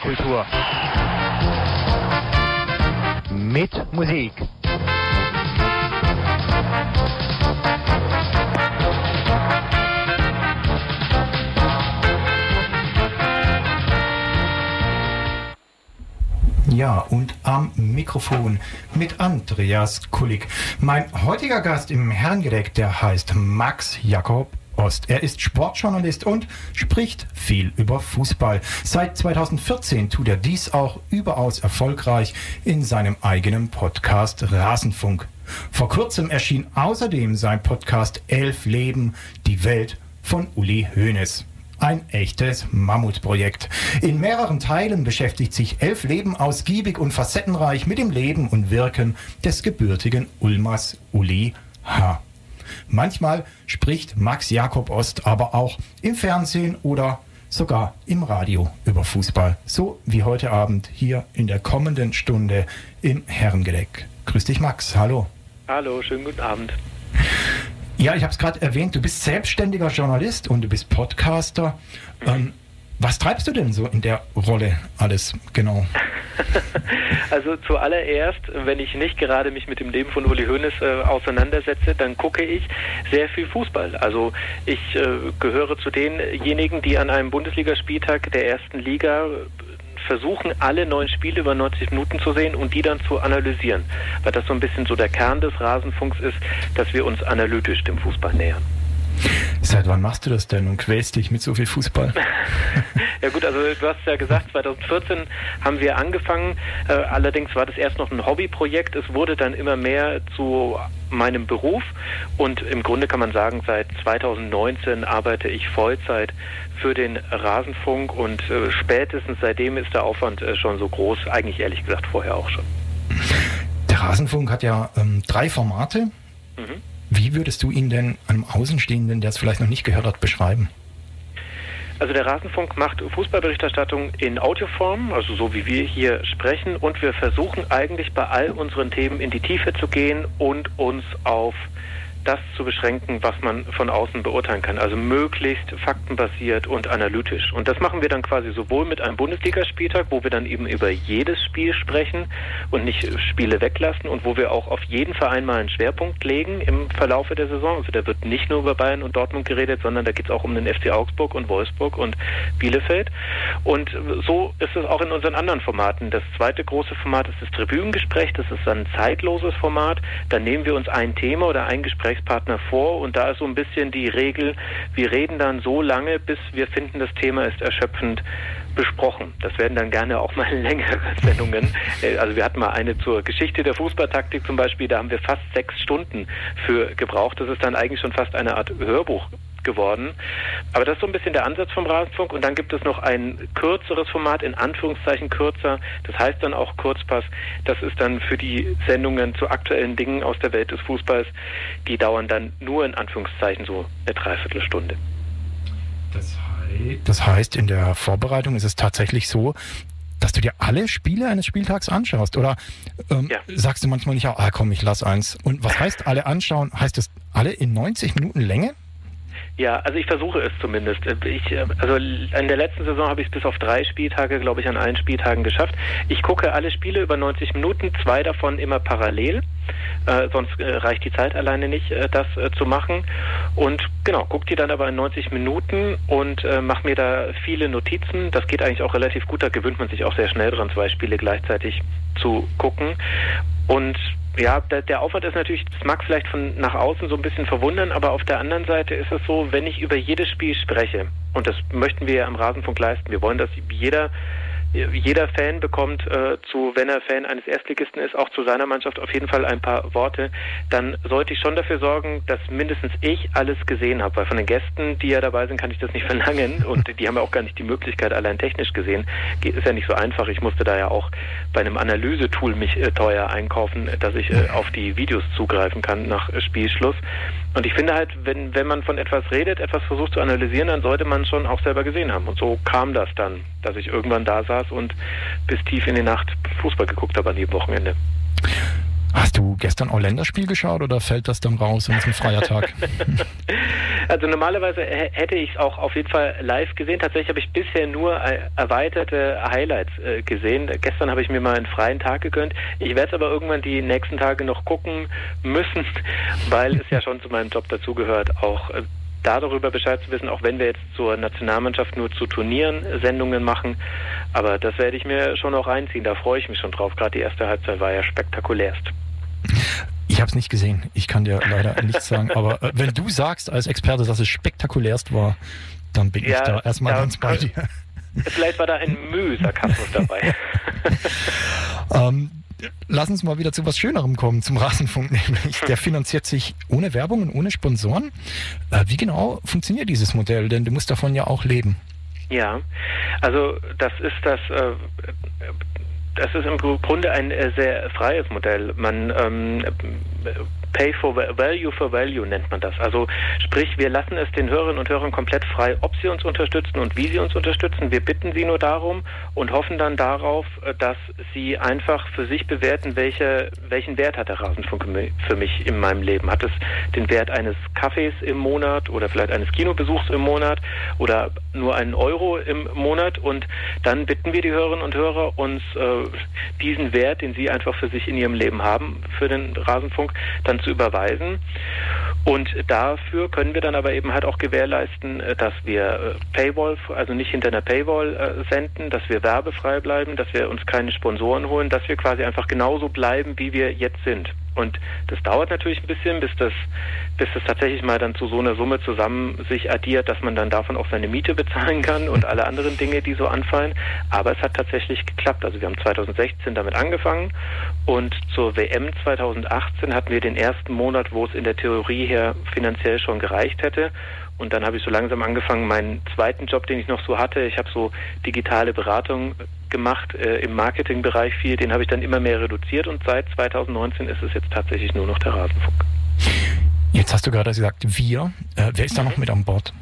Fußballkultur. Mit Musik. Ja, und am Mikrofon mit Andreas Kullig. Mein heutiger Gast im Herrengedeck, der heißt Max Jakob Ost. Er ist Sportjournalist und spricht viel über Fußball. Seit 2014 tut er dies auch überaus erfolgreich in seinem eigenen Podcast Rasenfunk. Vor kurzem erschien außerdem sein Podcast Elf Leben, die Welt von Uli Hoeneß. Ein echtes Mammutprojekt. In mehreren Teilen beschäftigt sich Elf Leben ausgiebig und facettenreich mit dem Leben und Wirken des gebürtigen Ulmers Uli H. Manchmal spricht Max Jakob Ost aber auch im Fernsehen oder sogar im Radio über Fußball. So wie heute Abend hier in der kommenden Stunde im Herrengedeck. Grüß dich, Max. Hallo. Hallo, schönen guten Abend. Ja, ich habe es gerade erwähnt, du bist selbstständiger Journalist und du bist Podcaster. Ähm, was treibst du denn so in der Rolle alles genau? also zuallererst, wenn ich nicht gerade mich mit dem Leben von Uli Hoeneß äh, auseinandersetze, dann gucke ich sehr viel Fußball. Also ich äh, gehöre zu denjenigen, die an einem Bundesligaspieltag der ersten Liga versuchen, alle neun Spiele über 90 Minuten zu sehen und die dann zu analysieren. Weil das so ein bisschen so der Kern des Rasenfunks ist, dass wir uns analytisch dem Fußball nähern. Seit wann machst du das denn und quälst dich mit so viel Fußball? ja gut, also du hast ja gesagt, 2014 haben wir angefangen. Äh, allerdings war das erst noch ein Hobbyprojekt. Es wurde dann immer mehr zu meinem Beruf und im Grunde kann man sagen, seit 2019 arbeite ich Vollzeit für den Rasenfunk und äh, spätestens seitdem ist der Aufwand äh, schon so groß, eigentlich ehrlich gesagt vorher auch schon. Der Rasenfunk hat ja ähm, drei Formate. Mhm. Wie würdest du ihn denn einem Außenstehenden, der es vielleicht noch nicht gehört hat, beschreiben? Also der Rasenfunk macht Fußballberichterstattung in Audioform, also so wie wir hier sprechen, und wir versuchen eigentlich bei all unseren Themen in die Tiefe zu gehen und uns auf das zu beschränken, was man von außen beurteilen kann. Also möglichst faktenbasiert und analytisch. Und das machen wir dann quasi sowohl mit einem Bundesligaspieltag, wo wir dann eben über jedes Spiel sprechen und nicht Spiele weglassen und wo wir auch auf jeden Verein mal einen Schwerpunkt legen im Verlaufe der Saison. Also da wird nicht nur über Bayern und Dortmund geredet, sondern da geht es auch um den FC Augsburg und Wolfsburg und Bielefeld. Und so ist es auch in unseren anderen Formaten. Das zweite große Format ist das Tribünengespräch. Das ist ein zeitloses Format. Da nehmen wir uns ein Thema oder ein Gespräch Gesprächspartner vor und da ist so ein bisschen die Regel, wir reden dann so lange, bis wir finden, das Thema ist erschöpfend besprochen. Das werden dann gerne auch mal längere Sendungen. Äh, also wir hatten mal eine zur Geschichte der Fußballtaktik zum Beispiel, da haben wir fast sechs Stunden für gebraucht. Das ist dann eigentlich schon fast eine Art Hörbuch geworden. Aber das ist so ein bisschen der Ansatz vom Rasenfunk. Und dann gibt es noch ein kürzeres Format, in Anführungszeichen kürzer. Das heißt dann auch Kurzpass. Das ist dann für die Sendungen zu aktuellen Dingen aus der Welt des Fußballs. Die dauern dann nur in Anführungszeichen so eine Dreiviertelstunde. Das heißt, das heißt, in der Vorbereitung ist es tatsächlich so, dass du dir alle Spiele eines Spieltags anschaust? Oder ähm, ja. sagst du manchmal nicht, ah komm, ich lass eins? Und was heißt alle anschauen? Heißt es alle in 90 Minuten Länge? Ja, also ich versuche es zumindest. Ich, äh, also in der letzten Saison habe ich es bis auf drei Spieltage, glaube ich, an allen Spieltagen geschafft. Ich gucke alle Spiele über 90 Minuten, zwei davon immer parallel. Äh, sonst äh, reicht die Zeit alleine nicht, äh, das äh, zu machen. Und genau, gucke die dann aber in 90 Minuten und äh, mache mir da viele Notizen. Das geht eigentlich auch relativ gut. Da gewöhnt man sich auch sehr schnell dran, zwei Spiele gleichzeitig zu gucken. Und ja, der, Aufwand ist natürlich, das mag vielleicht von nach außen so ein bisschen verwundern, aber auf der anderen Seite ist es so, wenn ich über jedes Spiel spreche, und das möchten wir ja am Rasenfunk leisten, wir wollen, dass jeder jeder Fan bekommt äh, zu, wenn er Fan eines Erstligisten ist, auch zu seiner Mannschaft auf jeden Fall ein paar Worte, dann sollte ich schon dafür sorgen, dass mindestens ich alles gesehen habe, weil von den Gästen, die ja dabei sind, kann ich das nicht verlangen und die haben ja auch gar nicht die Möglichkeit, allein technisch gesehen, ist ja nicht so einfach. Ich musste da ja auch bei einem Analysetool mich äh, teuer einkaufen, dass ich äh, auf die Videos zugreifen kann nach Spielschluss. Und ich finde halt, wenn, wenn man von etwas redet, etwas versucht zu analysieren, dann sollte man schon auch selber gesehen haben. Und so kam das dann, dass ich irgendwann da saß und bis tief in die Nacht Fußball geguckt habe an jedem Wochenende. Hast du gestern auch Länderspiel geschaut oder fällt das dann raus und ist ein freier Tag? also normalerweise hätte ich es auch auf jeden Fall live gesehen. Tatsächlich habe ich bisher nur äh, erweiterte Highlights äh, gesehen. Gestern habe ich mir mal einen freien Tag gegönnt. Ich werde es aber irgendwann die nächsten Tage noch gucken müssen, weil es ja schon zu meinem Job dazugehört, auch äh, darüber Bescheid zu wissen, auch wenn wir jetzt zur Nationalmannschaft nur zu Turnieren Sendungen machen. Aber das werde ich mir schon auch reinziehen. Da freue ich mich schon drauf. Gerade die erste Halbzeit war ja spektakulärst. Ich habe es nicht gesehen. Ich kann dir leider nichts sagen. Aber äh, wenn du sagst als Experte, dass es spektakulärst war, dann bin ja, ich da erstmal ganz bei dir. Vielleicht war da ein Müh Sarkasmus dabei. ähm, lass uns mal wieder zu was Schönerem kommen, zum Rasenfunk nämlich. Der finanziert sich ohne Werbung und ohne Sponsoren. Äh, wie genau funktioniert dieses Modell? Denn du musst davon ja auch leben. Ja, also das ist das. Äh, das ist im Grunde ein äh, sehr freies Modell. Man ähm, Pay for Value for Value nennt man das. Also sprich, wir lassen es den Hörerinnen und Hörern komplett frei, ob sie uns unterstützen und wie sie uns unterstützen. Wir bitten sie nur darum und hoffen dann darauf, äh, dass sie einfach für sich bewerten, welche, welchen Wert hat der Rasenfunk für mich in meinem Leben. Hat es den Wert eines Kaffees im Monat oder vielleicht eines Kinobesuchs im Monat oder nur einen Euro im Monat? Und dann bitten wir die Hörerinnen und Hörer, uns äh, diesen Wert, den sie einfach für sich in ihrem Leben haben, für den Rasenfunk, dann zu überweisen. Und dafür können wir dann aber eben halt auch gewährleisten, äh, dass wir äh, Paywall, also nicht hinter einer Paywall äh, senden, dass wir werbefrei bleiben, dass wir uns keine Sponsoren holen, dass wir quasi einfach genauso bleiben, wie wir jetzt sind. Und das dauert natürlich ein bisschen, bis das, bis das tatsächlich mal dann zu so einer Summe zusammen sich addiert, dass man dann davon auch seine Miete bezahlen kann und alle anderen Dinge, die so anfallen. Aber es hat tatsächlich geklappt. Also wir haben 2016 damit angefangen und zur WM 2018 hatten wir den ersten Monat, wo es in der Theorie her finanziell schon gereicht hätte. Und dann habe ich so langsam angefangen, meinen zweiten Job, den ich noch so hatte, ich habe so digitale Beratung gemacht äh, im Marketingbereich viel, den habe ich dann immer mehr reduziert und seit 2019 ist es jetzt tatsächlich nur noch der Rasenfunk. Jetzt hast du gerade gesagt, wir. Äh, wer ist da noch mit an Bord?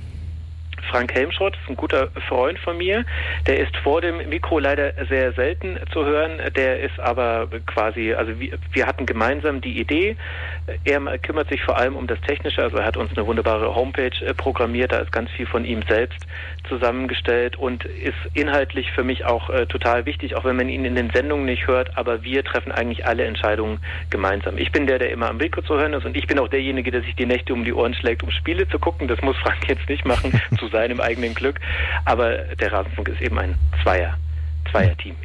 Frank Helmschrott ist ein guter Freund von mir. Der ist vor dem Mikro leider sehr selten zu hören. Der ist aber quasi, also wir, wir hatten gemeinsam die Idee. Er kümmert sich vor allem um das Technische. Also er hat uns eine wunderbare Homepage äh, programmiert. Da ist ganz viel von ihm selbst zusammengestellt und ist inhaltlich für mich auch äh, total wichtig, auch wenn man ihn in den Sendungen nicht hört. Aber wir treffen eigentlich alle Entscheidungen gemeinsam. Ich bin der, der immer am Mikro zu hören ist und ich bin auch derjenige, der sich die Nächte um die Ohren schlägt, um Spiele zu gucken. Das muss Frank jetzt nicht machen. zu seinem eigenen Glück. Aber der Rasenfunk ist eben ein Zweier, Zweier-Team.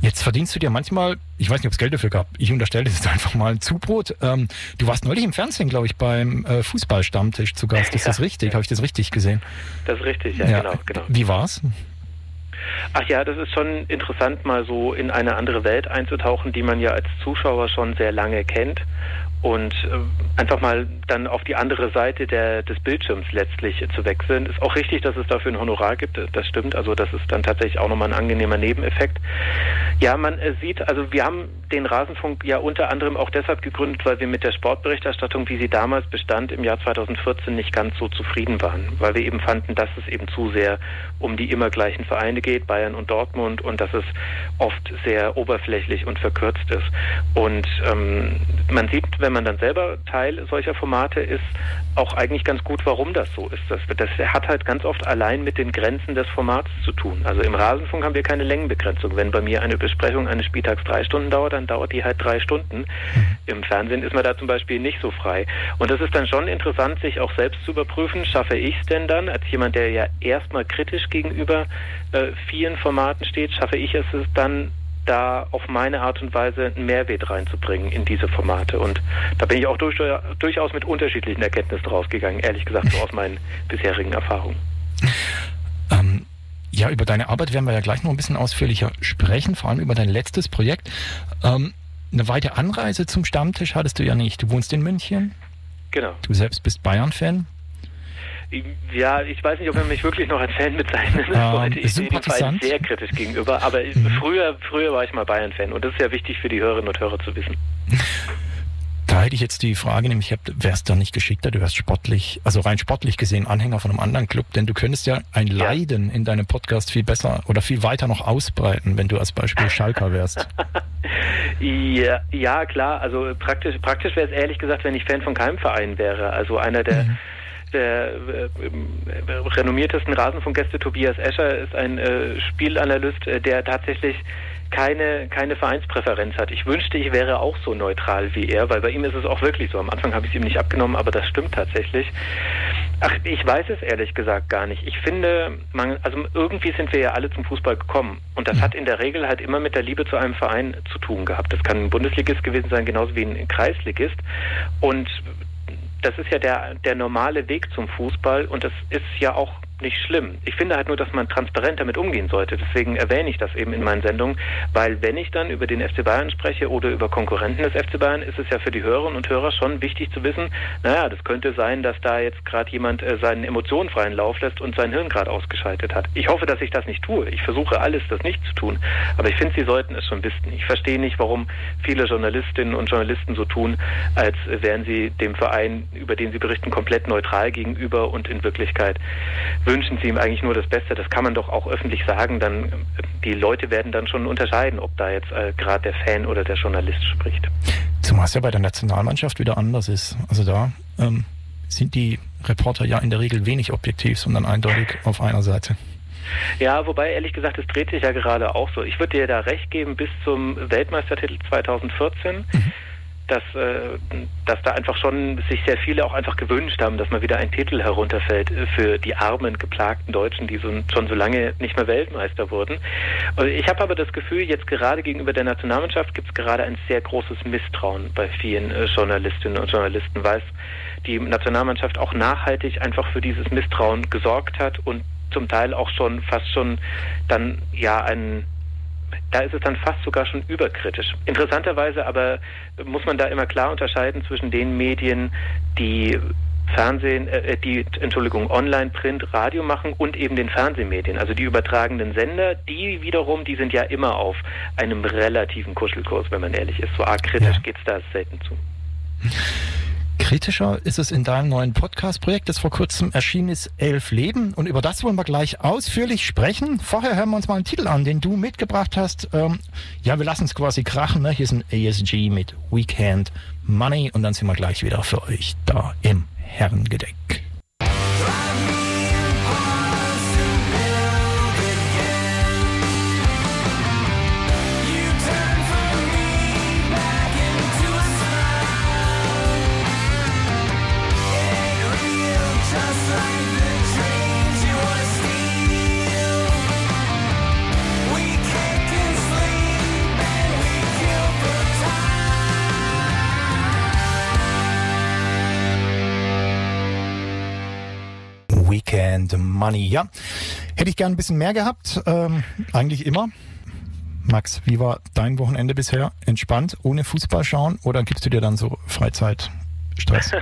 Jetzt verdienst du dir manchmal, ich weiß nicht, ob es Geld dafür gab, ich unterstelle das jetzt einfach mal ein Zubrot. Ähm, du warst neulich im Fernsehen, glaube ich, beim äh, Fußballstammtisch zu Gast. Ist ja, das richtig? Habe ich das richtig gesehen? Das ist richtig, ja, ja. genau, genau. Wie war's? Ach ja, das ist schon interessant, mal so in eine andere Welt einzutauchen, die man ja als Zuschauer schon sehr lange kennt und äh, einfach mal dann auf die andere Seite der, des Bildschirms letztlich zu wechseln. Ist auch richtig, dass es dafür ein Honorar gibt, das stimmt. Also das ist dann tatsächlich auch nochmal ein angenehmer Nebeneffekt. Ja, man äh, sieht, also wir haben den Rasenfunk ja unter anderem auch deshalb gegründet, weil wir mit der Sportberichterstattung, wie sie damals bestand, im Jahr 2014 nicht ganz so zufrieden waren, weil wir eben fanden, dass es eben zu sehr um die immer gleichen Vereine geht, Bayern und Dortmund, und dass es oft sehr oberflächlich und verkürzt ist. Und ähm, man sieht, wenn man dann selber Teil solcher Formate ist, auch eigentlich ganz gut, warum das so ist. Das, das hat halt ganz oft allein mit den Grenzen des Formats zu tun. Also im Rasenfunk haben wir keine Längenbegrenzung. Wenn bei mir eine Besprechung eines Spieltags drei Stunden dauert, dann dauert die halt drei Stunden. Im Fernsehen ist man da zum Beispiel nicht so frei. Und das ist dann schon interessant, sich auch selbst zu überprüfen. Schaffe ich es denn dann, als jemand, der ja erstmal kritisch gegenüber äh, vielen Formaten steht, schaffe ich es dann da auf meine Art und Weise einen Mehrwert reinzubringen in diese Formate. Und da bin ich auch durch, durchaus mit unterschiedlichen Erkenntnissen rausgegangen, ehrlich gesagt, so aus meinen bisherigen Erfahrungen. Ähm, ja, über deine Arbeit werden wir ja gleich noch ein bisschen ausführlicher sprechen, vor allem über dein letztes Projekt. Ähm, eine weite Anreise zum Stammtisch hattest du ja nicht. Du wohnst in München. Genau. Du selbst bist Bayern-Fan. Ja, ich weiß nicht, ob er mich wirklich noch als Fan bezeichnen ähm, Ich bin jedenfalls sehr kritisch gegenüber, aber mhm. früher, früher war ich mal Bayern-Fan und das ist ja wichtig für die Hörerinnen und Hörer zu wissen. Da hätte ich jetzt die Frage, nämlich wärst du nicht geschickter, du wärst sportlich, also rein sportlich gesehen Anhänger von einem anderen Club, denn du könntest ja ein Leiden in deinem Podcast viel besser oder viel weiter noch ausbreiten, wenn du als Beispiel Schalker wärst. ja, ja, klar, also praktisch, praktisch wäre es ehrlich gesagt, wenn ich Fan von keinem Verein wäre. Also einer der mhm der äh, renommiertesten Rasenfunkgäste Tobias Escher ist ein äh, Spielanalyst, äh, der tatsächlich keine, keine Vereinspräferenz hat. Ich wünschte, ich wäre auch so neutral wie er, weil bei ihm ist es auch wirklich so. Am Anfang habe ich es ihm nicht abgenommen, aber das stimmt tatsächlich. Ach, ich weiß es ehrlich gesagt gar nicht. Ich finde, man, also irgendwie sind wir ja alle zum Fußball gekommen. Und das hat in der Regel halt immer mit der Liebe zu einem Verein zu tun gehabt. Das kann ein Bundesligist gewesen sein, genauso wie ein Kreisligist. Und das ist ja der, der normale Weg zum Fußball und das ist ja auch nicht schlimm. Ich finde halt nur, dass man transparent damit umgehen sollte. Deswegen erwähne ich das eben in meinen Sendungen, weil wenn ich dann über den FC Bayern spreche oder über Konkurrenten des FC Bayern, ist es ja für die Hörerinnen und Hörer schon wichtig zu wissen, naja, das könnte sein, dass da jetzt gerade jemand äh, seinen Emotionen freien Lauf lässt und sein Hirn gerade ausgeschaltet hat. Ich hoffe, dass ich das nicht tue. Ich versuche alles, das nicht zu tun. Aber ich finde, Sie sollten es schon wissen. Ich verstehe nicht, warum viele Journalistinnen und Journalisten so tun, als wären sie dem Verein, über den sie berichten, komplett neutral gegenüber und in Wirklichkeit wünschen sie ihm eigentlich nur das Beste. Das kann man doch auch öffentlich sagen. Dann die Leute werden dann schon unterscheiden, ob da jetzt äh, gerade der Fan oder der Journalist spricht. Zumal es ja bei der Nationalmannschaft wieder anders ist. Also da ähm, sind die Reporter ja in der Regel wenig objektiv, sondern eindeutig auf einer Seite. Ja, wobei ehrlich gesagt, es dreht sich ja gerade auch so. Ich würde dir da recht geben, bis zum Weltmeistertitel 2014. Mhm dass, äh, dass da einfach schon sich sehr viele auch einfach gewünscht haben, dass mal wieder ein Titel herunterfällt für die armen, geplagten Deutschen, die so, schon so lange nicht mehr Weltmeister wurden. Ich habe aber das Gefühl, jetzt gerade gegenüber der Nationalmannschaft gibt es gerade ein sehr großes Misstrauen bei vielen äh, Journalistinnen und Journalisten, weil die Nationalmannschaft auch nachhaltig einfach für dieses Misstrauen gesorgt hat und zum Teil auch schon fast schon dann ja ein da ist es dann fast sogar schon überkritisch. Interessanterweise aber muss man da immer klar unterscheiden zwischen den Medien, die Fernsehen, äh, die, Entschuldigung, Online, Print, Radio machen und eben den Fernsehmedien. Also die übertragenden Sender, die wiederum, die sind ja immer auf einem relativen Kuschelkurs, wenn man ehrlich ist. So arg kritisch ja. geht's da selten zu. Kritischer ist es in deinem neuen Podcast-Projekt, das vor kurzem erschienen ist, Elf Leben. Und über das wollen wir gleich ausführlich sprechen. Vorher hören wir uns mal einen Titel an, den du mitgebracht hast. Ähm, ja, wir lassen es quasi krachen. Ne? Hier ist ein ASG mit Weekend Money. Und dann sind wir gleich wieder für euch da im Herrengedeck. And Money. Ja, hätte ich gern ein bisschen mehr gehabt. Ähm, eigentlich immer. Max, wie war dein Wochenende bisher? Entspannt, ohne Fußball schauen oder gibst du dir dann so Freizeit? Stress?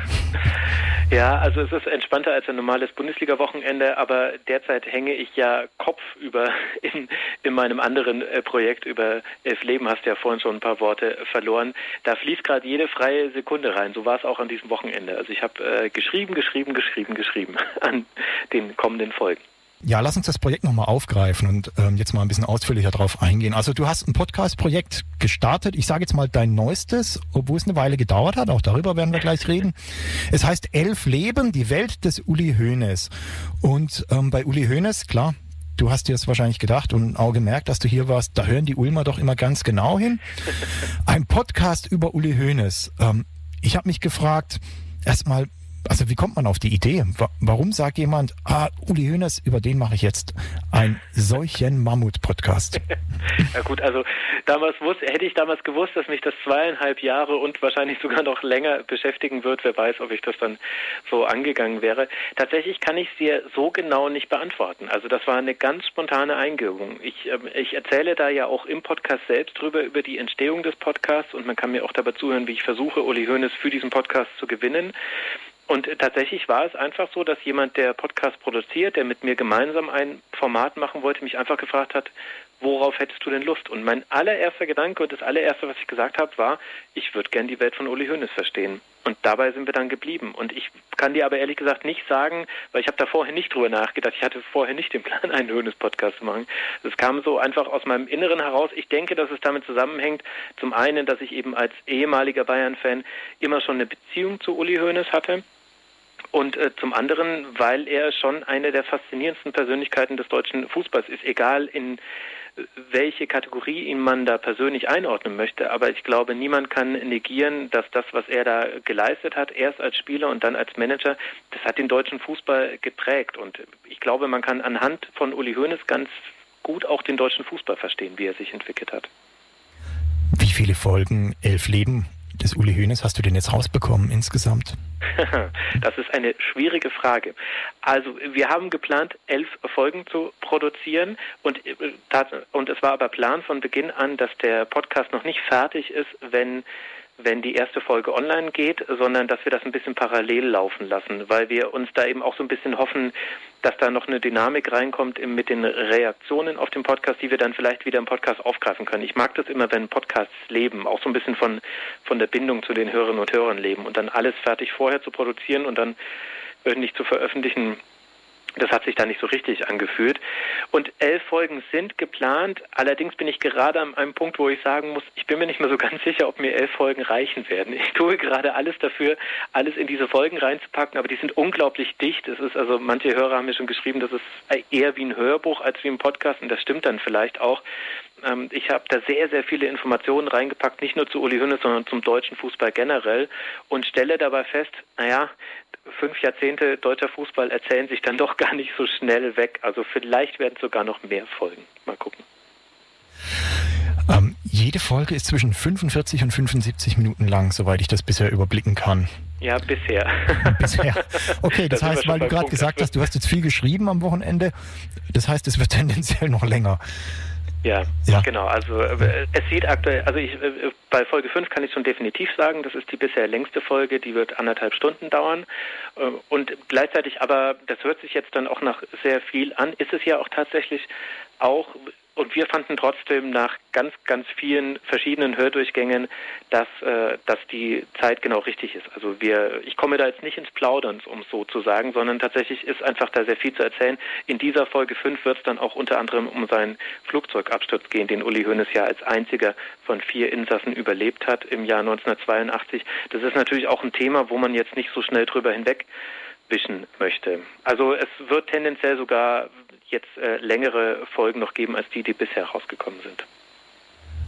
ja, also es ist entspannter als ein normales Bundesliga-Wochenende, aber derzeit hänge ich ja kopfüber in, in meinem anderen äh, Projekt über Elf Leben, hast ja vorhin schon ein paar Worte verloren. Da fließt gerade jede freie Sekunde rein. So war es auch an diesem Wochenende. Also ich habe äh, geschrieben, geschrieben, geschrieben, geschrieben an den kommenden Folgen. Ja, lass uns das Projekt nochmal aufgreifen und ähm, jetzt mal ein bisschen ausführlicher drauf eingehen. Also du hast ein Podcast-Projekt gestartet. Ich sage jetzt mal dein neuestes, obwohl es eine Weile gedauert hat. Auch darüber werden wir gleich reden. Es heißt Elf Leben, die Welt des Uli Hoeneß. Und ähm, bei Uli Hoeneß, klar, du hast dir es wahrscheinlich gedacht und auch gemerkt, dass du hier warst. Da hören die Ulmer doch immer ganz genau hin. Ein Podcast über Uli Hoeneß. Ähm, ich habe mich gefragt, erstmal, also wie kommt man auf die Idee? Warum sagt jemand, ah, Uli Hoeneß, über den mache ich jetzt einen solchen Mammut-Podcast? ja gut, also damals wusste, hätte ich damals gewusst, dass mich das zweieinhalb Jahre und wahrscheinlich sogar noch länger beschäftigen wird, wer weiß, ob ich das dann so angegangen wäre. Tatsächlich kann ich es dir so genau nicht beantworten. Also das war eine ganz spontane Eingebung. Ich, äh, ich erzähle da ja auch im Podcast selbst drüber, über die Entstehung des Podcasts und man kann mir auch dabei zuhören, wie ich versuche, Uli Hoeneß für diesen Podcast zu gewinnen. Und tatsächlich war es einfach so, dass jemand, der Podcast produziert, der mit mir gemeinsam ein Format machen wollte, mich einfach gefragt hat, worauf hättest du denn Lust? Und mein allererster Gedanke und das allererste, was ich gesagt habe, war, ich würde gern die Welt von Uli Hoeneß verstehen. Und dabei sind wir dann geblieben. Und ich kann dir aber ehrlich gesagt nicht sagen, weil ich habe da vorher nicht drüber nachgedacht. Ich hatte vorher nicht den Plan, einen Hoeneß-Podcast zu machen. Das kam so einfach aus meinem Inneren heraus. Ich denke, dass es damit zusammenhängt, zum einen, dass ich eben als ehemaliger Bayern-Fan immer schon eine Beziehung zu Uli Hoeneß hatte. Und äh, zum anderen, weil er schon eine der faszinierendsten Persönlichkeiten des deutschen Fußballs ist, egal in welche Kategorie ihn man da persönlich einordnen möchte. Aber ich glaube, niemand kann negieren, dass das, was er da geleistet hat, erst als Spieler und dann als Manager, das hat den deutschen Fußball geprägt. Und ich glaube, man kann anhand von Uli Hoeneß ganz gut auch den deutschen Fußball verstehen, wie er sich entwickelt hat. Wie viele Folgen, elf Leben des Uli Hoeneß hast du denn jetzt rausbekommen insgesamt? Das ist eine schwierige Frage. Also wir haben geplant, elf Folgen zu produzieren und, äh, und es war aber Plan von Beginn an, dass der Podcast noch nicht fertig ist, wenn wenn die erste Folge online geht, sondern dass wir das ein bisschen parallel laufen lassen, weil wir uns da eben auch so ein bisschen hoffen, dass da noch eine Dynamik reinkommt mit den Reaktionen auf den Podcast, die wir dann vielleicht wieder im Podcast aufgreifen können. Ich mag das immer, wenn Podcasts leben, auch so ein bisschen von, von der Bindung zu den Hörerinnen und Hörern leben und dann alles fertig vorher zu produzieren und dann öffentlich zu veröffentlichen, das hat sich da nicht so richtig angefühlt. Und elf Folgen sind geplant. Allerdings bin ich gerade an einem Punkt, wo ich sagen muss, ich bin mir nicht mehr so ganz sicher, ob mir elf Folgen reichen werden. Ich tue gerade alles dafür, alles in diese Folgen reinzupacken, aber die sind unglaublich dicht. Es ist also, manche Hörer haben mir schon geschrieben, das ist eher wie ein Hörbuch als wie ein Podcast und das stimmt dann vielleicht auch. Ähm, ich habe da sehr, sehr viele Informationen reingepackt, nicht nur zu Uli Hünnes, sondern zum deutschen Fußball generell und stelle dabei fest, naja, fünf Jahrzehnte deutscher Fußball erzählen sich dann doch gar nicht so schnell weg. Also vielleicht werden sogar noch mehr Folgen. Mal gucken. Ähm, jede Folge ist zwischen 45 und 75 Minuten lang, soweit ich das bisher überblicken kann. Ja, bisher. bisher. Okay, das, das heißt, weil du gerade gesagt hast, du hast jetzt viel geschrieben am Wochenende, das heißt, es wird tendenziell noch länger. Ja, ja, genau. Also äh, es sieht aktuell, also ich, äh, bei Folge 5 kann ich schon definitiv sagen, das ist die bisher längste Folge, die wird anderthalb Stunden dauern. Äh, und gleichzeitig aber, das hört sich jetzt dann auch nach sehr viel an, ist es ja auch tatsächlich auch und wir fanden trotzdem nach ganz, ganz vielen verschiedenen Hördurchgängen, dass, äh, dass die Zeit genau richtig ist. Also wir, ich komme da jetzt nicht ins Plaudern, um es so zu sagen, sondern tatsächlich ist einfach da sehr viel zu erzählen. In dieser Folge 5 wird es dann auch unter anderem um seinen Flugzeugabsturz gehen, den Uli Hoeneß ja als einziger von vier Insassen überlebt hat im Jahr 1982. Das ist natürlich auch ein Thema, wo man jetzt nicht so schnell drüber hinweg wischen möchte. Also es wird tendenziell sogar jetzt äh, längere Folgen noch geben als die, die bisher rausgekommen sind.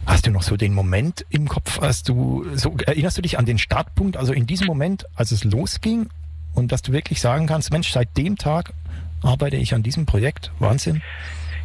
Hast du noch so den Moment im Kopf, als du so erinnerst du dich an den Startpunkt, also in diesem Moment, als es losging und dass du wirklich sagen kannst, Mensch, seit dem Tag arbeite ich an diesem Projekt, Wahnsinn.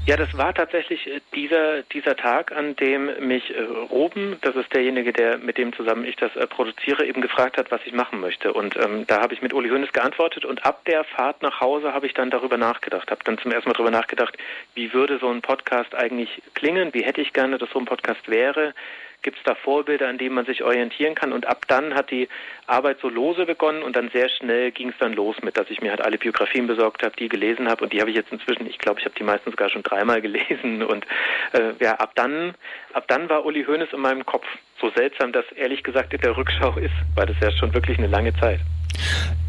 Ja, das war tatsächlich äh, dieser, dieser Tag, an dem mich äh, Ruben, das ist derjenige, der mit dem zusammen ich das äh, produziere, eben gefragt hat, was ich machen möchte. Und ähm, da habe ich mit Uli Hoeneß geantwortet und ab der Fahrt nach Hause habe ich dann darüber nachgedacht, habe dann zum ersten Mal darüber nachgedacht, wie würde so ein Podcast eigentlich klingen, wie hätte ich gerne, dass so ein Podcast wäre, Gibt es da Vorbilder, an denen man sich orientieren kann? Und ab dann hat die Arbeit so lose begonnen und dann sehr schnell ging es dann los mit, dass ich mir halt alle Biografien besorgt habe, die gelesen habe und die habe ich jetzt inzwischen, ich glaube, ich habe die meisten sogar schon dreimal gelesen und äh, ja, ab dann, ab dann war Uli Hoeneß in meinem Kopf. So seltsam das ehrlich gesagt in der Rückschau ist, weil das ja schon wirklich eine lange Zeit.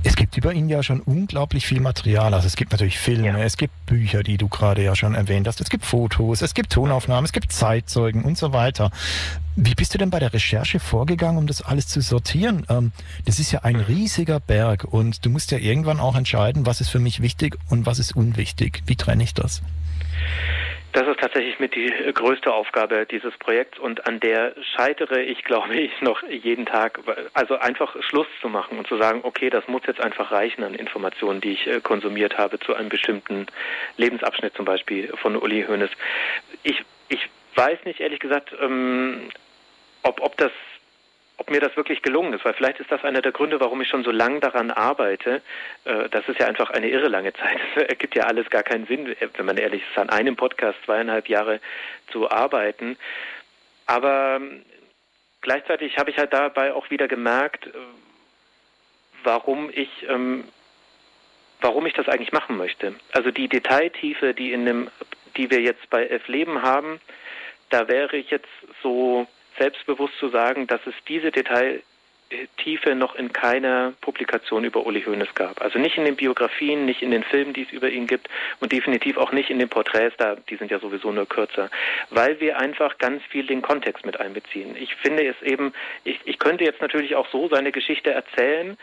Es gibt über ihn ja schon unglaublich viel Material. Also es gibt natürlich Filme, ja. es gibt Bücher, die du gerade ja schon erwähnt hast, es gibt Fotos, es gibt Tonaufnahmen, es gibt Zeitzeugen und so weiter. Wie bist du denn bei der Recherche vorgegangen, um das alles zu sortieren? Ähm, das ist ja ein riesiger Berg und du musst ja irgendwann auch entscheiden, was ist für mich wichtig und was ist unwichtig. Wie trenne ich das? Das ist tatsächlich mit die größte Aufgabe dieses Projekts und an der scheitere ich, glaube ich, noch jeden Tag. Also einfach Schluss zu machen und zu sagen, okay, das muss jetzt einfach reichen an Informationen, die ich äh, konsumiert habe zu einem bestimmten Lebensabschnitt zum Beispiel von Uli Hoeneß. Ich, ich weiß nicht, ehrlich gesagt, ähm, ob, ob das ob mir das wirklich gelungen ist, weil vielleicht ist das einer der Gründe, warum ich schon so lange daran arbeite. Äh, das ist ja einfach eine irre lange Zeit. Es ergibt ja alles gar keinen Sinn, wenn man ehrlich ist, an einem Podcast zweieinhalb Jahre zu arbeiten. Aber ähm, gleichzeitig habe ich halt dabei auch wieder gemerkt, äh, warum ich ähm, warum ich das eigentlich machen möchte. Also die Detailtiefe, die in dem die wir jetzt bei Elf Leben haben, da wäre ich jetzt so selbstbewusst zu sagen, dass es diese Detailtiefe noch in keiner Publikation über Uli Hoeneß gab. Also nicht in den Biografien, nicht in den Filmen, die es über ihn gibt und definitiv auch nicht in den Porträts, da die sind ja sowieso nur kürzer, weil wir einfach ganz viel den Kontext mit einbeziehen. Ich finde es eben, ich, ich könnte jetzt natürlich auch so seine Geschichte erzählen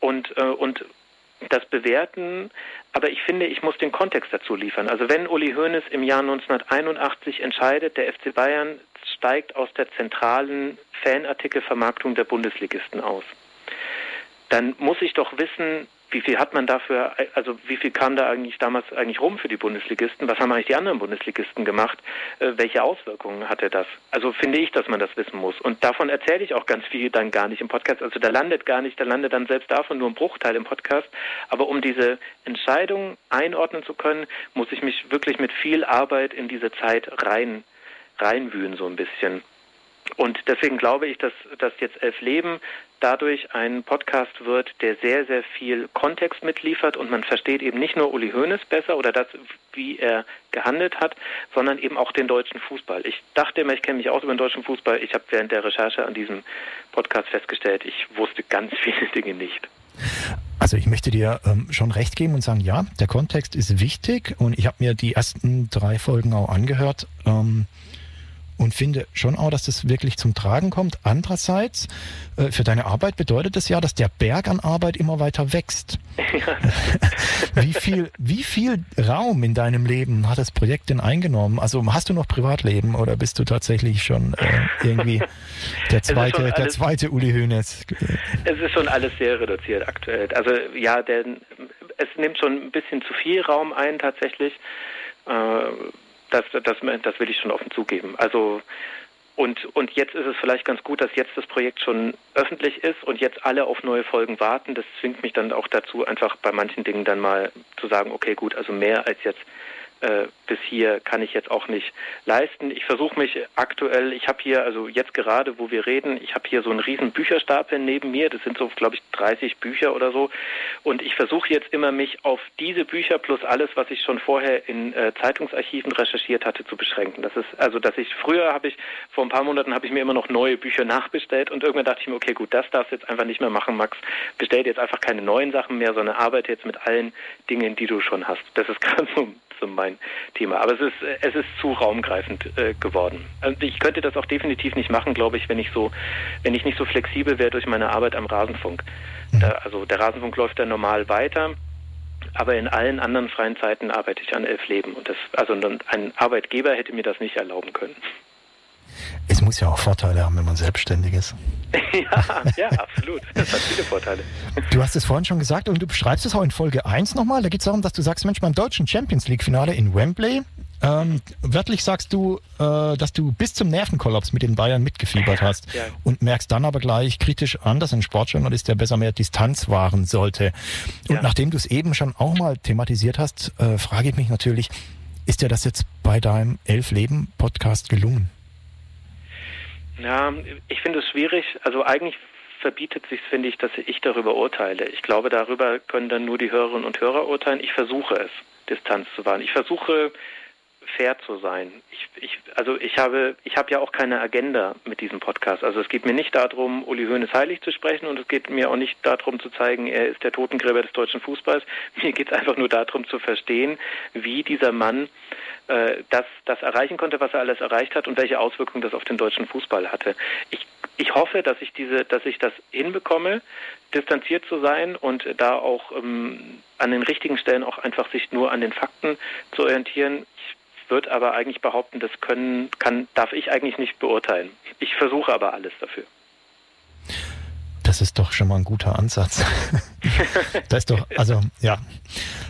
und äh, und das bewerten, aber ich finde, ich muss den Kontext dazu liefern. Also wenn Uli Hoeneß im Jahr 1981 entscheidet, der FC Bayern steigt aus der zentralen Fanartikelvermarktung der Bundesligisten aus, dann muss ich doch wissen, wie viel hat man dafür, also wie viel kam da eigentlich damals eigentlich rum für die Bundesligisten? Was haben eigentlich die anderen Bundesligisten gemacht? Äh, welche Auswirkungen hatte das? Also finde ich, dass man das wissen muss. Und davon erzähle ich auch ganz viel dann gar nicht im Podcast. Also da landet gar nicht, da landet dann selbst davon nur ein Bruchteil im Podcast. Aber um diese Entscheidung einordnen zu können, muss ich mich wirklich mit viel Arbeit in diese Zeit rein, reinwühlen so ein bisschen. Und deswegen glaube ich, dass, dass jetzt Elf Leben dadurch ein Podcast wird, der sehr, sehr viel Kontext mitliefert und man versteht eben nicht nur Uli Hoeneß besser oder das, wie er gehandelt hat, sondern eben auch den deutschen Fußball. Ich dachte immer, ich kenne mich aus über den deutschen Fußball. Ich habe während der Recherche an diesem Podcast festgestellt, ich wusste ganz viele Dinge nicht. Also ich möchte dir ähm, schon recht geben und sagen, ja, der Kontext ist wichtig und ich habe mir die ersten drei Folgen auch angehört. Ähm, und finde schon auch, dass das wirklich zum Tragen kommt. Andererseits, äh, für deine Arbeit bedeutet das ja, dass der Berg an Arbeit immer weiter wächst. Ja. wie viel, wie viel Raum in deinem Leben hat das Projekt denn eingenommen? Also hast du noch Privatleben oder bist du tatsächlich schon äh, irgendwie der zweite, alles, der zweite Uli Hoeneß? Es ist schon alles sehr reduziert aktuell. Also ja, der, es nimmt schon ein bisschen zu viel Raum ein tatsächlich. Äh, das, das, das will ich schon offen zugeben. Also und, und jetzt ist es vielleicht ganz gut, dass jetzt das Projekt schon öffentlich ist und jetzt alle auf neue Folgen warten. Das zwingt mich dann auch dazu, einfach bei manchen Dingen dann mal zu sagen, okay, gut, also mehr als jetzt äh, bis hier kann ich jetzt auch nicht leisten. Ich versuche mich aktuell, ich habe hier, also jetzt gerade, wo wir reden, ich habe hier so einen riesen Bücherstapel neben mir, das sind so, glaube ich, 30 Bücher oder so. Und ich versuche jetzt immer, mich auf diese Bücher plus alles, was ich schon vorher in äh, Zeitungsarchiven recherchiert hatte, zu beschränken. Das ist, also, dass ich, früher habe ich, vor ein paar Monaten habe ich mir immer noch neue Bücher nachbestellt und irgendwann dachte ich mir, okay, gut, das darfst du jetzt einfach nicht mehr machen, Max. Bestell dir jetzt einfach keine neuen Sachen mehr, sondern arbeite jetzt mit allen Dingen, die du schon hast. Das ist gerade so so mein Thema. Aber es ist, es ist zu raumgreifend äh, geworden. Also ich könnte das auch definitiv nicht machen, glaube ich, wenn ich so, wenn ich nicht so flexibel wäre durch meine Arbeit am Rasenfunk. Mhm. Da, also der Rasenfunk läuft ja normal weiter. Aber in allen anderen freien Zeiten arbeite ich an elf Leben. Und das, also ein Arbeitgeber hätte mir das nicht erlauben können. Es muss ja auch Vorteile haben, wenn man selbstständig ist. ja, ja, absolut. Das hat viele Vorteile. Du hast es vorhin schon gesagt und du beschreibst es auch in Folge 1 nochmal. Da geht es darum, dass du sagst, Mensch, beim deutschen Champions League-Finale in Wembley, ähm, wörtlich sagst du, äh, dass du bis zum Nervenkollaps mit den Bayern mitgefiebert hast ja. und merkst dann aber gleich kritisch an, dass ein Sportjournalist, der besser mehr Distanz wahren sollte. Und ja. nachdem du es eben schon auch mal thematisiert hast, äh, frage ich mich natürlich, ist dir das jetzt bei deinem Elf-Leben-Podcast gelungen? Ja, ich finde es schwierig. Also eigentlich verbietet sich, finde ich, dass ich darüber urteile. Ich glaube, darüber können dann nur die Hörerinnen und Hörer urteilen. Ich versuche es, Distanz zu wahren. Ich versuche fair zu sein. Ich, ich, also ich habe, ich habe ja auch keine Agenda mit diesem Podcast. Also es geht mir nicht darum, Uli Hoeneß heilig zu sprechen und es geht mir auch nicht darum zu zeigen, er ist der Totengräber des deutschen Fußballs. Mir geht es einfach nur darum zu verstehen, wie dieser Mann äh, das, das erreichen konnte, was er alles erreicht hat und welche Auswirkungen das auf den deutschen Fußball hatte. Ich, ich hoffe, dass ich diese, dass ich das hinbekomme, distanziert zu sein und da auch ähm, an den richtigen Stellen auch einfach sich nur an den Fakten zu orientieren. Ich würde aber eigentlich behaupten, das können, kann, darf ich eigentlich nicht beurteilen. Ich versuche aber alles dafür. Das ist doch schon mal ein guter Ansatz. das ist doch, also ja,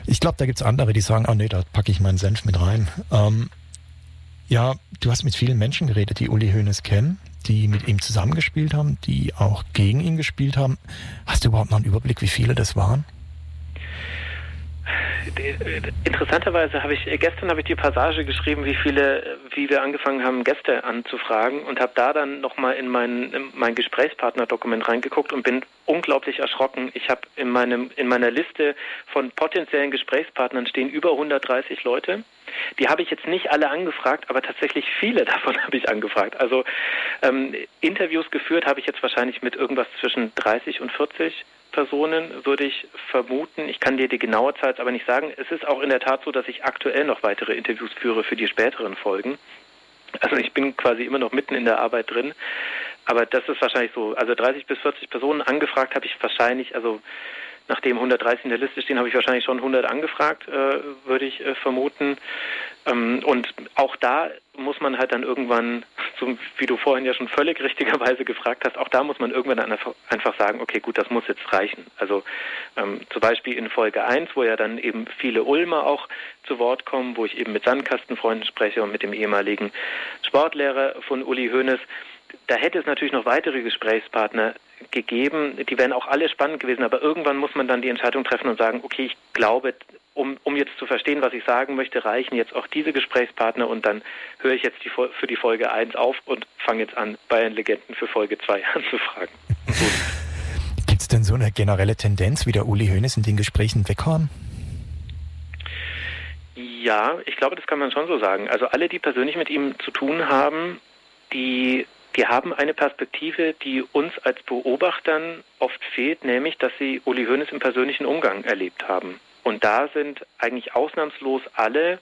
ich glaube, da gibt es andere, die sagen, oh nee, da packe ich meinen Senf mit rein. Ähm, ja, du hast mit vielen Menschen geredet, die Uli Hoeneß kennen, die mit ihm zusammengespielt haben, die auch gegen ihn gespielt haben. Hast du überhaupt noch einen Überblick, wie viele das waren? Interessanterweise habe ich gestern habe ich die Passage geschrieben, wie viele, wie wir angefangen haben, Gäste anzufragen und habe da dann nochmal in mein, in mein Gesprächspartner-Dokument reingeguckt und bin unglaublich erschrocken. Ich habe in meinem in meiner Liste von potenziellen Gesprächspartnern stehen über 130 Leute Die habe ich jetzt nicht alle angefragt, aber tatsächlich viele davon habe ich angefragt. Also ähm, Interviews geführt habe ich jetzt wahrscheinlich mit irgendwas zwischen 30 und 40 Personen, würde ich vermuten. Ich kann dir die genaue Zahl aber nicht sagen. Es ist auch in der Tat so, dass ich aktuell noch weitere Interviews führe für die späteren Folgen. Also ich bin quasi immer noch mitten in der Arbeit drin. Aber das ist wahrscheinlich so. Also 30 bis 40 Personen angefragt habe ich wahrscheinlich, also nachdem 130 in der Liste stehen, habe ich wahrscheinlich schon 100 angefragt, äh, würde ich äh, vermuten. Ähm, und auch da muss man halt dann irgendwann, so wie du vorhin ja schon völlig richtigerweise gefragt hast, auch da muss man irgendwann einfach sagen, okay, gut, das muss jetzt reichen. Also ähm, zum Beispiel in Folge 1, wo ja dann eben viele Ulmer auch zu Wort kommen, wo ich eben mit Sandkastenfreunden spreche und mit dem ehemaligen Sportlehrer von Uli Hoeneß, da hätte es natürlich noch weitere Gesprächspartner gegeben. Die wären auch alle spannend gewesen, aber irgendwann muss man dann die Entscheidung treffen und sagen, okay, ich glaube, um, um jetzt zu verstehen, was ich sagen möchte, reichen jetzt auch diese Gesprächspartner und dann höre ich jetzt die, für die Folge 1 auf und fange jetzt an, Bayern Legenden für Folge 2 anzufragen. Gibt es denn so eine generelle Tendenz, wie der Uli Hoeneß in den Gesprächen weghauen? Ja, ich glaube, das kann man schon so sagen. Also alle, die persönlich mit ihm zu tun haben, die die haben eine Perspektive, die uns als Beobachtern oft fehlt, nämlich, dass sie Uli Hoeneß im persönlichen Umgang erlebt haben. Und da sind eigentlich ausnahmslos alle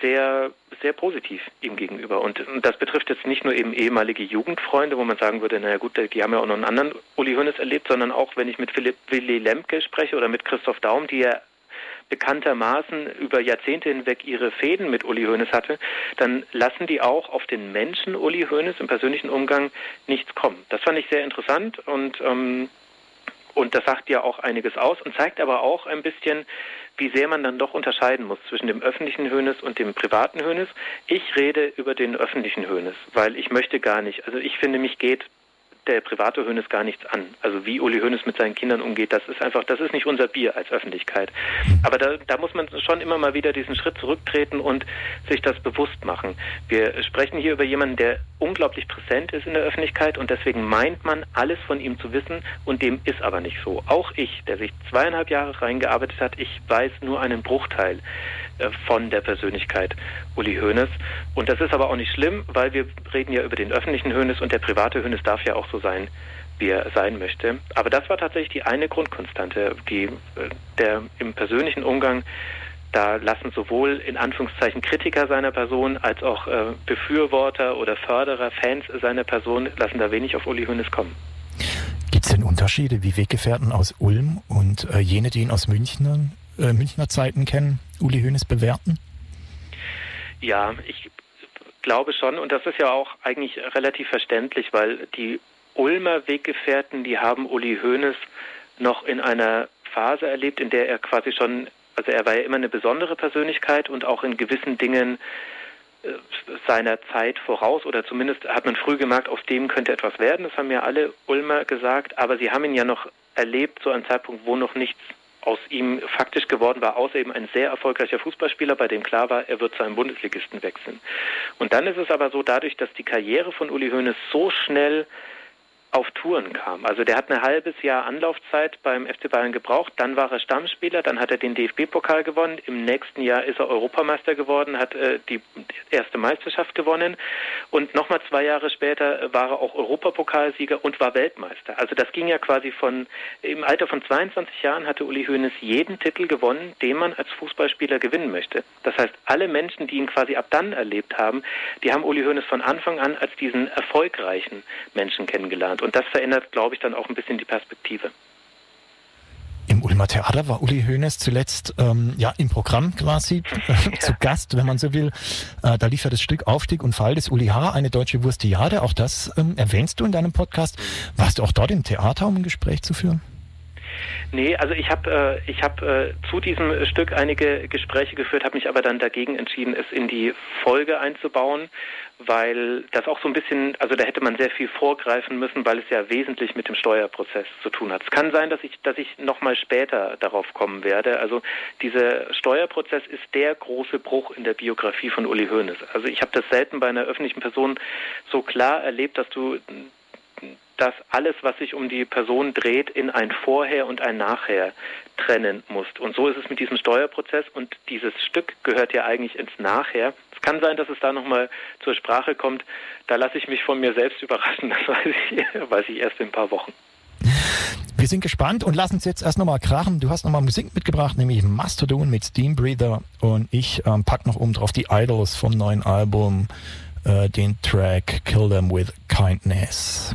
sehr, sehr positiv ihm gegenüber. Und das betrifft jetzt nicht nur eben ehemalige Jugendfreunde, wo man sagen würde, naja gut, die haben ja auch noch einen anderen Uli Hoeneß erlebt, sondern auch, wenn ich mit Philipp Willi Lemke spreche oder mit Christoph Daum, die ja bekanntermaßen über Jahrzehnte hinweg ihre Fäden mit Uli Hoeneß hatte, dann lassen die auch auf den Menschen Uli Hoeneß im persönlichen Umgang nichts kommen. Das fand ich sehr interessant und ähm, und das sagt ja auch einiges aus und zeigt aber auch ein bisschen, wie sehr man dann doch unterscheiden muss zwischen dem öffentlichen Hönes und dem privaten Hönes. Ich rede über den öffentlichen Hönes, weil ich möchte gar nicht, also ich finde, mich geht der private Hönes gar nichts an. Also wie Uli Hönes mit seinen Kindern umgeht, das ist einfach, das ist nicht unser Bier als Öffentlichkeit. Aber da, da muss man schon immer mal wieder diesen Schritt zurücktreten und sich das bewusst machen. Wir sprechen hier über jemanden, der unglaublich präsent ist in der Öffentlichkeit und deswegen meint man, alles von ihm zu wissen und dem ist aber nicht so. Auch ich, der sich zweieinhalb Jahre reingearbeitet hat, ich weiß nur einen Bruchteil äh, von der Persönlichkeit Uli Hoeneß. Und das ist aber auch nicht schlimm, weil wir reden ja über den öffentlichen Hoeneß und der private Hoeneß darf ja auch so sein, wie er sein möchte. Aber das war tatsächlich die eine Grundkonstante, die äh, der im persönlichen Umgang da lassen sowohl in Anführungszeichen Kritiker seiner Person als auch äh, Befürworter oder Förderer, Fans seiner Person lassen da wenig auf Uli Hoeneß kommen. Gibt es denn Unterschiede wie Weggefährten aus Ulm und äh, jene, die ihn aus München, äh, Münchner Zeiten kennen, Uli Hoeneß bewerten? Ja, ich glaube schon und das ist ja auch eigentlich relativ verständlich, weil die Ulmer Weggefährten, die haben Uli Hoeneß noch in einer Phase erlebt, in der er quasi schon, also er war ja immer eine besondere Persönlichkeit und auch in gewissen Dingen äh, seiner Zeit voraus oder zumindest hat man früh gemerkt, aus dem könnte etwas werden. Das haben ja alle Ulmer gesagt, aber sie haben ihn ja noch erlebt, so ein Zeitpunkt, wo noch nichts aus ihm faktisch geworden war, außer eben ein sehr erfolgreicher Fußballspieler, bei dem klar war, er wird zu einem Bundesligisten wechseln. Und dann ist es aber so, dadurch, dass die Karriere von Uli Hoeneß so schnell auf Touren kam. Also der hat ein halbes Jahr Anlaufzeit beim FC Bayern gebraucht, dann war er Stammspieler, dann hat er den DFB-Pokal gewonnen, im nächsten Jahr ist er Europameister geworden, hat äh, die erste Meisterschaft gewonnen und nochmal zwei Jahre später war er auch Europapokalsieger und war Weltmeister. Also das ging ja quasi von, im Alter von 22 Jahren hatte Uli Hoeneß jeden Titel gewonnen, den man als Fußballspieler gewinnen möchte. Das heißt, alle Menschen, die ihn quasi ab dann erlebt haben, die haben Uli Hoeneß von Anfang an als diesen erfolgreichen Menschen kennengelernt. Deutschland. Und das verändert, glaube ich, dann auch ein bisschen die Perspektive. Im Ulmer Theater war Uli Hoeneß zuletzt ähm, ja im Programm quasi äh, zu Gast, wenn man so will. Äh, da lief ja das Stück Aufstieg und Fall des Uli H., eine deutsche Wurstiade. Auch das ähm, erwähnst du in deinem Podcast. Warst du auch dort im Theater, um ein Gespräch zu führen? Nee, also ich habe äh, ich hab, äh, zu diesem Stück einige Gespräche geführt, habe mich aber dann dagegen entschieden, es in die Folge einzubauen, weil das auch so ein bisschen, also da hätte man sehr viel vorgreifen müssen, weil es ja wesentlich mit dem Steuerprozess zu tun hat. Es kann sein, dass ich, dass ich nochmal später darauf kommen werde. Also dieser Steuerprozess ist der große Bruch in der Biografie von Uli Hoeneß. Also ich habe das selten bei einer öffentlichen Person so klar erlebt, dass du dass alles, was sich um die Person dreht, in ein Vorher und ein Nachher trennen musst. Und so ist es mit diesem Steuerprozess und dieses Stück gehört ja eigentlich ins Nachher. Es kann sein, dass es da nochmal zur Sprache kommt. Da lasse ich mich von mir selbst überraschen. Das weiß ich, weiß ich erst in ein paar Wochen. Wir sind gespannt und lassen uns jetzt erst nochmal krachen. Du hast nochmal Musik mitgebracht, nämlich Mastodon mit Steam Breather und ich ähm, pack noch oben drauf die Idols vom neuen Album, äh, den Track Kill Them With Kindness.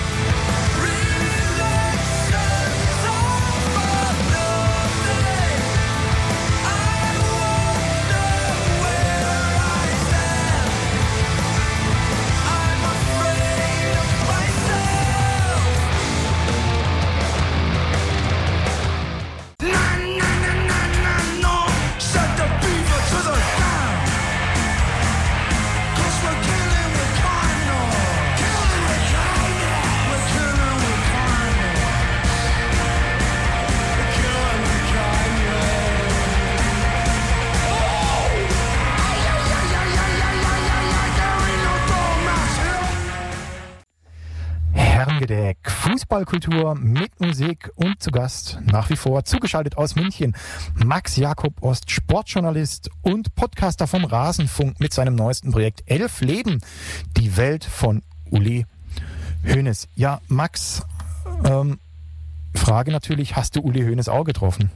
Fußballkultur mit Musik und zu Gast nach wie vor zugeschaltet aus München Max Jakob Ost, Sportjournalist und Podcaster vom Rasenfunk mit seinem neuesten Projekt Elf Leben, die Welt von Uli Hoeneß. Ja, Max, ähm, Frage natürlich, hast du Uli Hoeneß auch getroffen?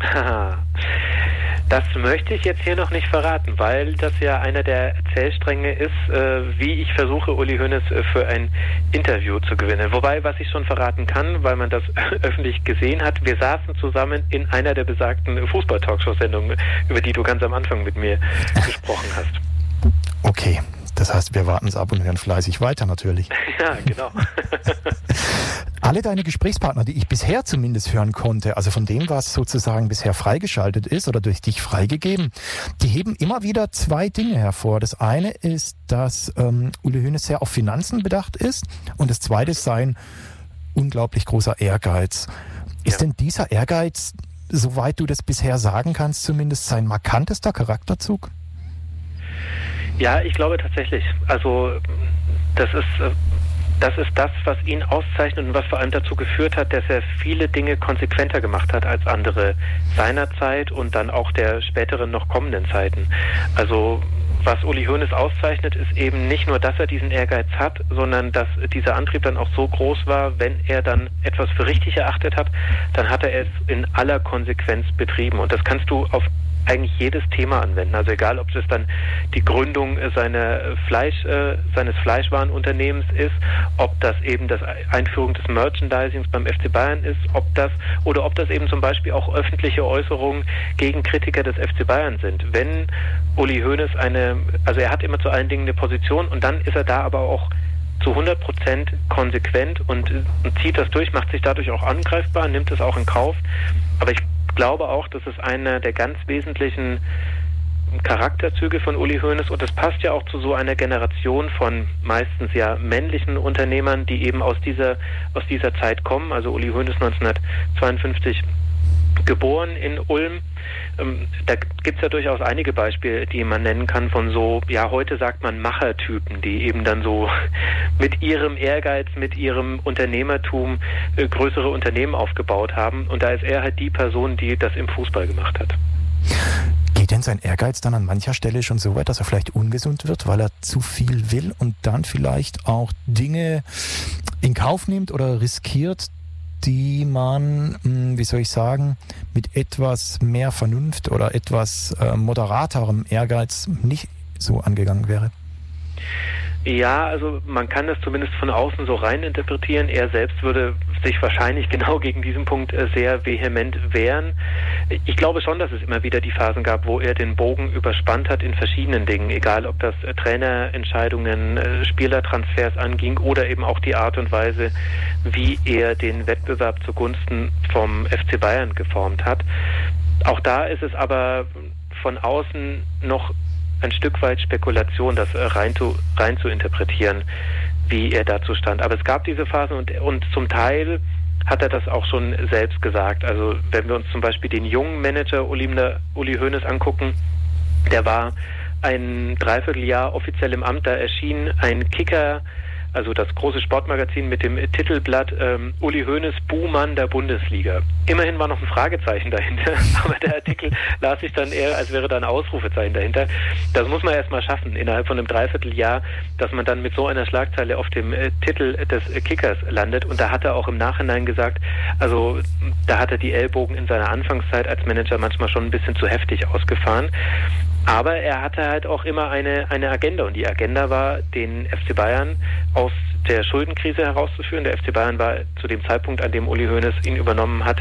Das möchte ich jetzt hier noch nicht verraten, weil das ja einer der Erzählstränge ist, äh, wie ich versuche, Uli Hoeneß äh, für ein Interview zu gewinnen. Wobei, was ich schon verraten kann, weil man das öffentlich gesehen hat, wir saßen zusammen in einer der besagten Fußball-Talkshow-Sendungen, über die du ganz am Anfang mit mir gesprochen hast. Okay, das heißt, wir warten es ab und hören fleißig weiter natürlich. Ja, genau. Alle deine Gesprächspartner, die ich bisher zumindest hören konnte, also von dem, was sozusagen bisher freigeschaltet ist oder durch dich freigegeben, die heben immer wieder zwei Dinge hervor. Das eine ist, dass ähm, Uli Hoeneß sehr auf Finanzen bedacht ist und das zweite ist sein unglaublich großer Ehrgeiz. Ist ja. denn dieser Ehrgeiz, soweit du das bisher sagen kannst, zumindest sein markantester Charakterzug? Ja, ich glaube tatsächlich. Also das ist äh, das ist das, was ihn auszeichnet und was vor allem dazu geführt hat, dass er viele Dinge konsequenter gemacht hat als andere seiner Zeit und dann auch der späteren noch kommenden Zeiten. Also was Uli Hoeneß auszeichnet, ist eben nicht nur, dass er diesen Ehrgeiz hat, sondern dass dieser Antrieb dann auch so groß war, wenn er dann etwas für richtig erachtet hat, dann hat er es in aller Konsequenz betrieben. Und das kannst du auf eigentlich jedes Thema anwenden. Also egal, ob es dann die Gründung seiner Fleisch, äh, seines Fleischwarenunternehmens ist, ob das eben das Einführung des Merchandisings beim FC Bayern ist, ob das oder ob das eben zum Beispiel auch öffentliche Äußerungen gegen Kritiker des FC Bayern sind. Wenn Uli Hoeneß eine, also er hat immer zu allen Dingen eine Position und dann ist er da aber auch zu 100 Prozent konsequent und, und, zieht das durch, macht sich dadurch auch angreifbar, nimmt es auch in Kauf. Aber ich glaube auch, das ist einer der ganz wesentlichen Charakterzüge von Uli Hoeneß und das passt ja auch zu so einer Generation von meistens ja männlichen Unternehmern, die eben aus dieser aus dieser Zeit kommen. Also Uli Hoeneß 1952 geboren in Ulm. Ähm, da gibt es ja durchaus einige Beispiele, die man nennen kann von so, ja, heute sagt man Machertypen, die eben dann so mit ihrem Ehrgeiz, mit ihrem Unternehmertum äh, größere Unternehmen aufgebaut haben. Und da ist er halt die Person, die das im Fußball gemacht hat. Geht denn sein Ehrgeiz dann an mancher Stelle schon so weit, dass er vielleicht ungesund wird, weil er zu viel will und dann vielleicht auch Dinge in Kauf nimmt oder riskiert, die man, hm, wie soll ich sagen, mit etwas mehr Vernunft oder etwas äh, moderaterem Ehrgeiz nicht so angegangen wäre? Ja, also man kann das zumindest von außen so rein interpretieren. Er selbst würde sich wahrscheinlich genau gegen diesen Punkt äh, sehr vehement wehren. Ich glaube schon, dass es immer wieder die Phasen gab, wo er den Bogen überspannt hat in verschiedenen Dingen, egal ob das äh, Trainerentscheidungen, äh, Spielertransfers anging oder eben auch die Art und Weise, wie er den Wettbewerb zugunsten vom FC Bayern geformt hat. Auch da ist es aber von außen noch ein Stück weit Spekulation, das äh, rein zu, rein zu interpretieren, wie er dazu stand. Aber es gab diese Phasen und, und zum Teil hat er das auch schon selbst gesagt. Also wenn wir uns zum Beispiel den jungen Manager Uli, Uli Hoeneß angucken, der war ein Dreivierteljahr offiziell im Amt, da erschien ein Kicker also das große Sportmagazin mit dem Titelblatt ähm, Uli Hoeneß Buhmann der Bundesliga. Immerhin war noch ein Fragezeichen dahinter, aber der Artikel las sich dann eher, als wäre da ein Ausrufezeichen dahinter. Das muss man erstmal schaffen, innerhalb von einem Dreivierteljahr, dass man dann mit so einer Schlagzeile auf dem äh, Titel des Kickers landet. Und da hat er auch im Nachhinein gesagt, also da hat er die Ellbogen in seiner Anfangszeit als Manager manchmal schon ein bisschen zu heftig ausgefahren. Aber er hatte halt auch immer eine, eine Agenda und die Agenda war, den FC Bayern aus der Schuldenkrise herauszuführen. Der FC Bayern war zu dem Zeitpunkt, an dem Uli Hoeneß ihn übernommen hat,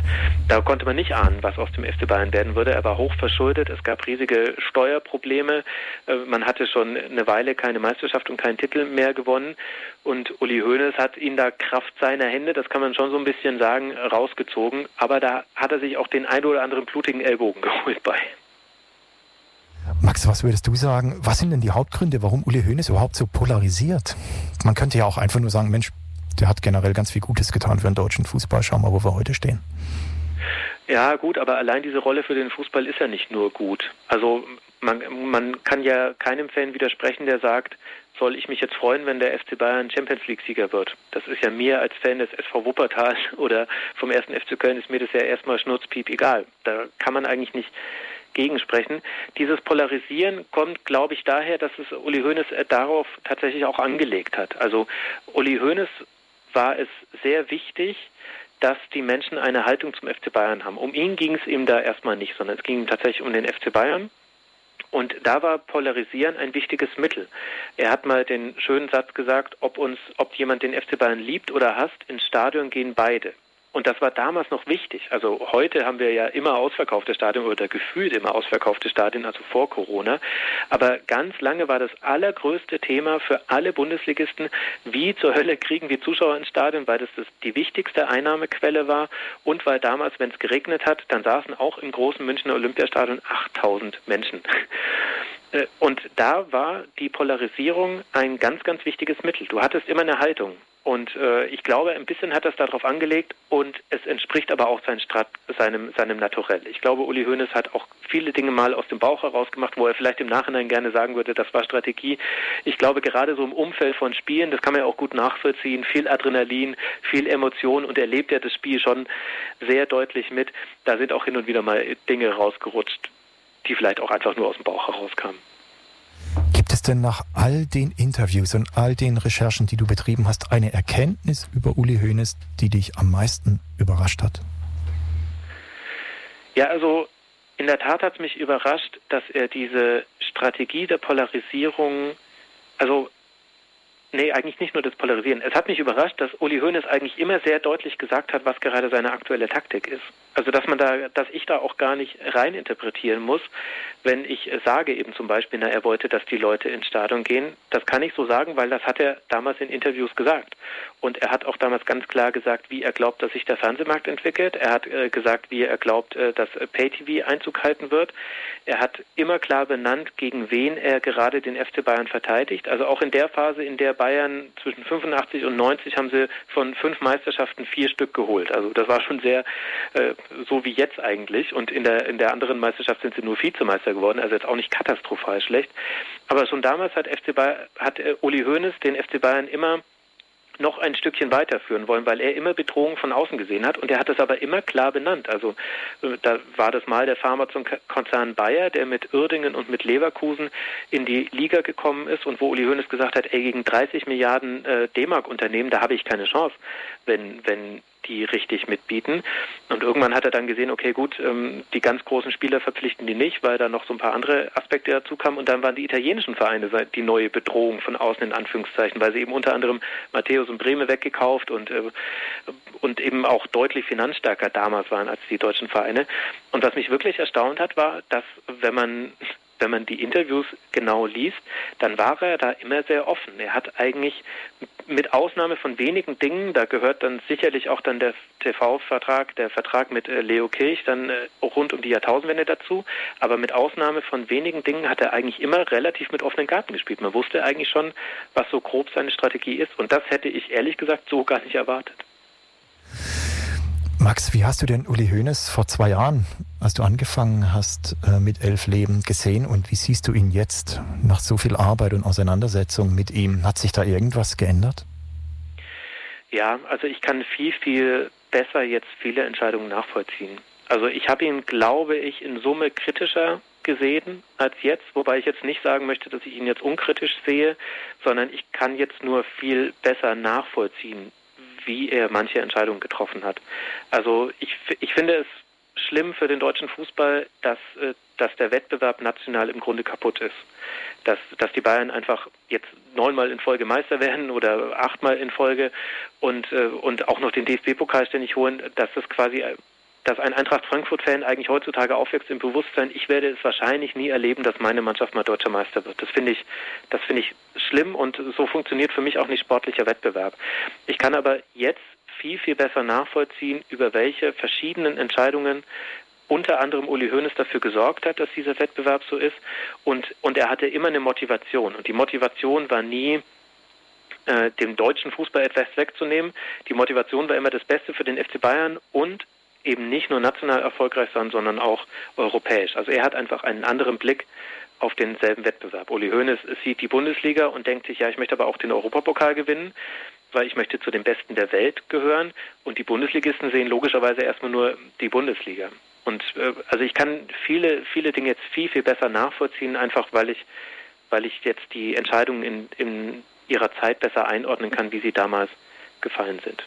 da konnte man nicht ahnen, was aus dem FC Bayern werden würde. Er war hoch verschuldet, es gab riesige Steuerprobleme, äh, man hatte schon eine Weile keine Meisterschaft und keinen Titel mehr gewonnen und Uli Hoeneß hat ihn da Kraft seiner Hände, das kann man schon so ein bisschen sagen, rausgezogen. Aber da hat er sich auch den ein oder anderen blutigen Ellbogen geholt bei. Max, was würdest du sagen? Was sind denn die Hauptgründe, warum Uli Hoeneß überhaupt so polarisiert? Man könnte ja auch einfach nur sagen, Mensch, der hat generell ganz viel Gutes getan für den deutschen Fußball. Schau mal, wo wir heute stehen. Ja, gut, aber allein diese Rolle für den Fußball ist ja nicht nur gut. Also man, man kann ja keinem Fan widersprechen, der sagt, soll ich mich jetzt freuen, wenn der FC Bayern Champions League-Sieger wird? Das ist ja mir als Fan des SV Wuppertal oder vom ersten FC Köln ist mir das ja erstmal schnurzpiep egal. Da kann man eigentlich nicht gegensprechen. Dieses Polarisieren kommt, glaube ich, daher, dass es Uli Hoeneß äh, darauf tatsächlich auch angelegt hat. Also Uli Hoeneß war es sehr wichtig, dass die Menschen eine Haltung zum FC Bayern haben. Um ihn ging es ihm da erstmal nicht, sondern es ging ihm tatsächlich um den FC Bayern. Und da war Polarisieren ein wichtiges Mittel. Er hat mal den schönen Satz gesagt, ob uns, ob jemand den FC Bayern liebt oder hasst, ins Stadion gehen beide. Und das war damals noch wichtig. Also heute haben wir ja immer ausverkaufte Stadien oder gefühlt immer ausverkaufte Stadien, also vor Corona. Aber ganz lange war das allergrößte Thema für alle Bundesligisten, wie zur Hölle kriegen wir Zuschauer ins Stadion, weil das, das die wichtigste Einnahmequelle war und weil damals, wenn es geregnet hat, dann saßen auch im großen Münchner Olympiastadion 8000 Menschen. Äh, und da war die Polarisierung ein ganz, ganz wichtiges Mittel. Du hattest immer eine Haltung. Und äh, ich glaube, ein bisschen hat das darauf angelegt und es entspricht aber auch sein Strat seinem, seinem Naturell. Ich glaube, Uli Hoeneß hat auch viele Dinge mal aus dem Bauch heraus gemacht, wo er vielleicht im Nachhinein gerne sagen würde, das war Strategie. Ich glaube, gerade so im Umfeld von Spielen, das kann man ja auch gut nachvollziehen, viel Adrenalin, viel Emotion und er lebt ja das Spiel schon sehr deutlich mit. Da sind auch hin und wieder mal Dinge rausgerutscht, die vielleicht auch einfach nur aus dem Bauch herauskamen. Gibt es denn nach all den Interviews und all den Recherchen, die du betrieben hast, eine Erkenntnis über Uli Hoeneß, die dich am meisten überrascht hat? Ja, also in der Tat hat es mich überrascht, dass er diese Strategie der Polarisierung, also Nee, eigentlich nicht nur das Polarisieren. Es hat mich überrascht, dass Uli Hoeneß eigentlich immer sehr deutlich gesagt hat, was gerade seine aktuelle Taktik ist. Also dass man da, dass ich da auch gar nicht reininterpretieren muss, wenn ich sage eben zum Beispiel, na, er wollte, dass die Leute ins Stadion gehen. Das kann ich so sagen, weil das hat er damals in Interviews gesagt. Und er hat auch damals ganz klar gesagt, wie er glaubt, dass sich der Fernsehmarkt entwickelt. Er hat äh, gesagt, wie er glaubt, äh, dass Pay-TV Einzug halten wird. Er hat immer klar benannt, gegen wen er gerade den FC Bayern verteidigt. Also auch in der Phase, in der Bayern zwischen 85 und 90 haben sie von fünf Meisterschaften vier Stück geholt. Also das war schon sehr äh, so wie jetzt eigentlich. Und in der in der anderen Meisterschaft sind sie nur Vizemeister geworden. Also jetzt auch nicht katastrophal schlecht. Aber schon damals hat FC Bayern, hat äh, Uli Hoeneß den FC Bayern immer noch ein Stückchen weiterführen wollen, weil er immer Bedrohung von außen gesehen hat und er hat es aber immer klar benannt. Also äh, da war das mal der Pharmakonzern Bayer, der mit Uerdingen und mit Leverkusen in die Liga gekommen ist und wo Uli Hoeneß gesagt hat, ey, gegen 30 Milliarden äh, D-Mark Unternehmen, da habe ich keine Chance, wenn, wenn die richtig mitbieten. Und irgendwann hat er dann gesehen, okay, gut, ähm, die ganz großen Spieler verpflichten die nicht, weil da noch so ein paar andere Aspekte dazu kamen. Und dann waren die italienischen Vereine die neue Bedrohung von außen in Anführungszeichen, weil sie eben unter anderem Matthäus und Breme weggekauft und, äh, und eben auch deutlich finanzstärker damals waren als die deutschen Vereine. Und was mich wirklich erstaunt hat, war, dass wenn man wenn man die Interviews genau liest, dann war er da immer sehr offen. Er hat eigentlich mit Ausnahme von wenigen Dingen, da gehört dann sicherlich auch dann der TV-Vertrag, der Vertrag mit äh, Leo Kirch dann äh, rund um die Jahrtausendwende dazu, aber mit Ausnahme von wenigen Dingen hat er eigentlich immer relativ mit offenen Karten gespielt. Man wusste eigentlich schon, was so grob seine Strategie ist und das hätte ich ehrlich gesagt so gar nicht erwartet. Max, wie hast du denn Uli Hoeneß vor zwei Jahren, als du angefangen hast äh, mit Elf Leben, gesehen und wie siehst du ihn jetzt nach so viel Arbeit und Auseinandersetzung mit ihm? Hat sich da irgendwas geändert? Ja, also ich kann viel, viel besser jetzt viele Entscheidungen nachvollziehen. Also ich habe ihn, glaube ich, in Summe kritischer gesehen als jetzt, wobei ich jetzt nicht sagen möchte, dass ich ihn jetzt unkritisch sehe, sondern ich kann jetzt nur viel besser nachvollziehen, wie er manche Entscheidungen getroffen hat. Also ich, ich finde es schlimm für den deutschen Fußball, dass, äh, dass der Wettbewerb national im Grunde kaputt ist. Dass, dass die Bayern einfach jetzt neunmal in Folge Meister werden oder achtmal in Folge und, äh, und auch noch den DFB-Pokal ständig holen, dass das quasi dass ein Eintracht Frankfurt-Fan eigentlich heutzutage aufwächst im Bewusstsein, ich werde es wahrscheinlich nie erleben, dass meine Mannschaft mal deutscher Meister wird. Das finde ich, das finde ich schlimm und so funktioniert für mich auch nicht sportlicher Wettbewerb. Ich kann aber jetzt viel, viel besser nachvollziehen, über welche verschiedenen Entscheidungen unter anderem Uli Hoeneß dafür gesorgt hat, dass dieser Wettbewerb so ist. Und, und er hatte immer eine Motivation. Und die Motivation war nie, äh, dem deutschen Fußball etwas wegzunehmen. Die Motivation war immer das Beste für den FC Bayern und eben nicht nur national erfolgreich sein, sondern auch europäisch. Also er hat einfach einen anderen Blick auf denselben Wettbewerb. Uli Hoeneß sieht die Bundesliga und denkt sich, ja, ich möchte aber auch den Europapokal gewinnen, weil ich möchte zu den Besten der Welt gehören. Und die Bundesligisten sehen logischerweise erstmal nur die Bundesliga. Und äh, also ich kann viele, viele Dinge jetzt viel, viel besser nachvollziehen, einfach weil ich, weil ich jetzt die Entscheidungen in, in ihrer Zeit besser einordnen kann, wie sie damals gefallen sind.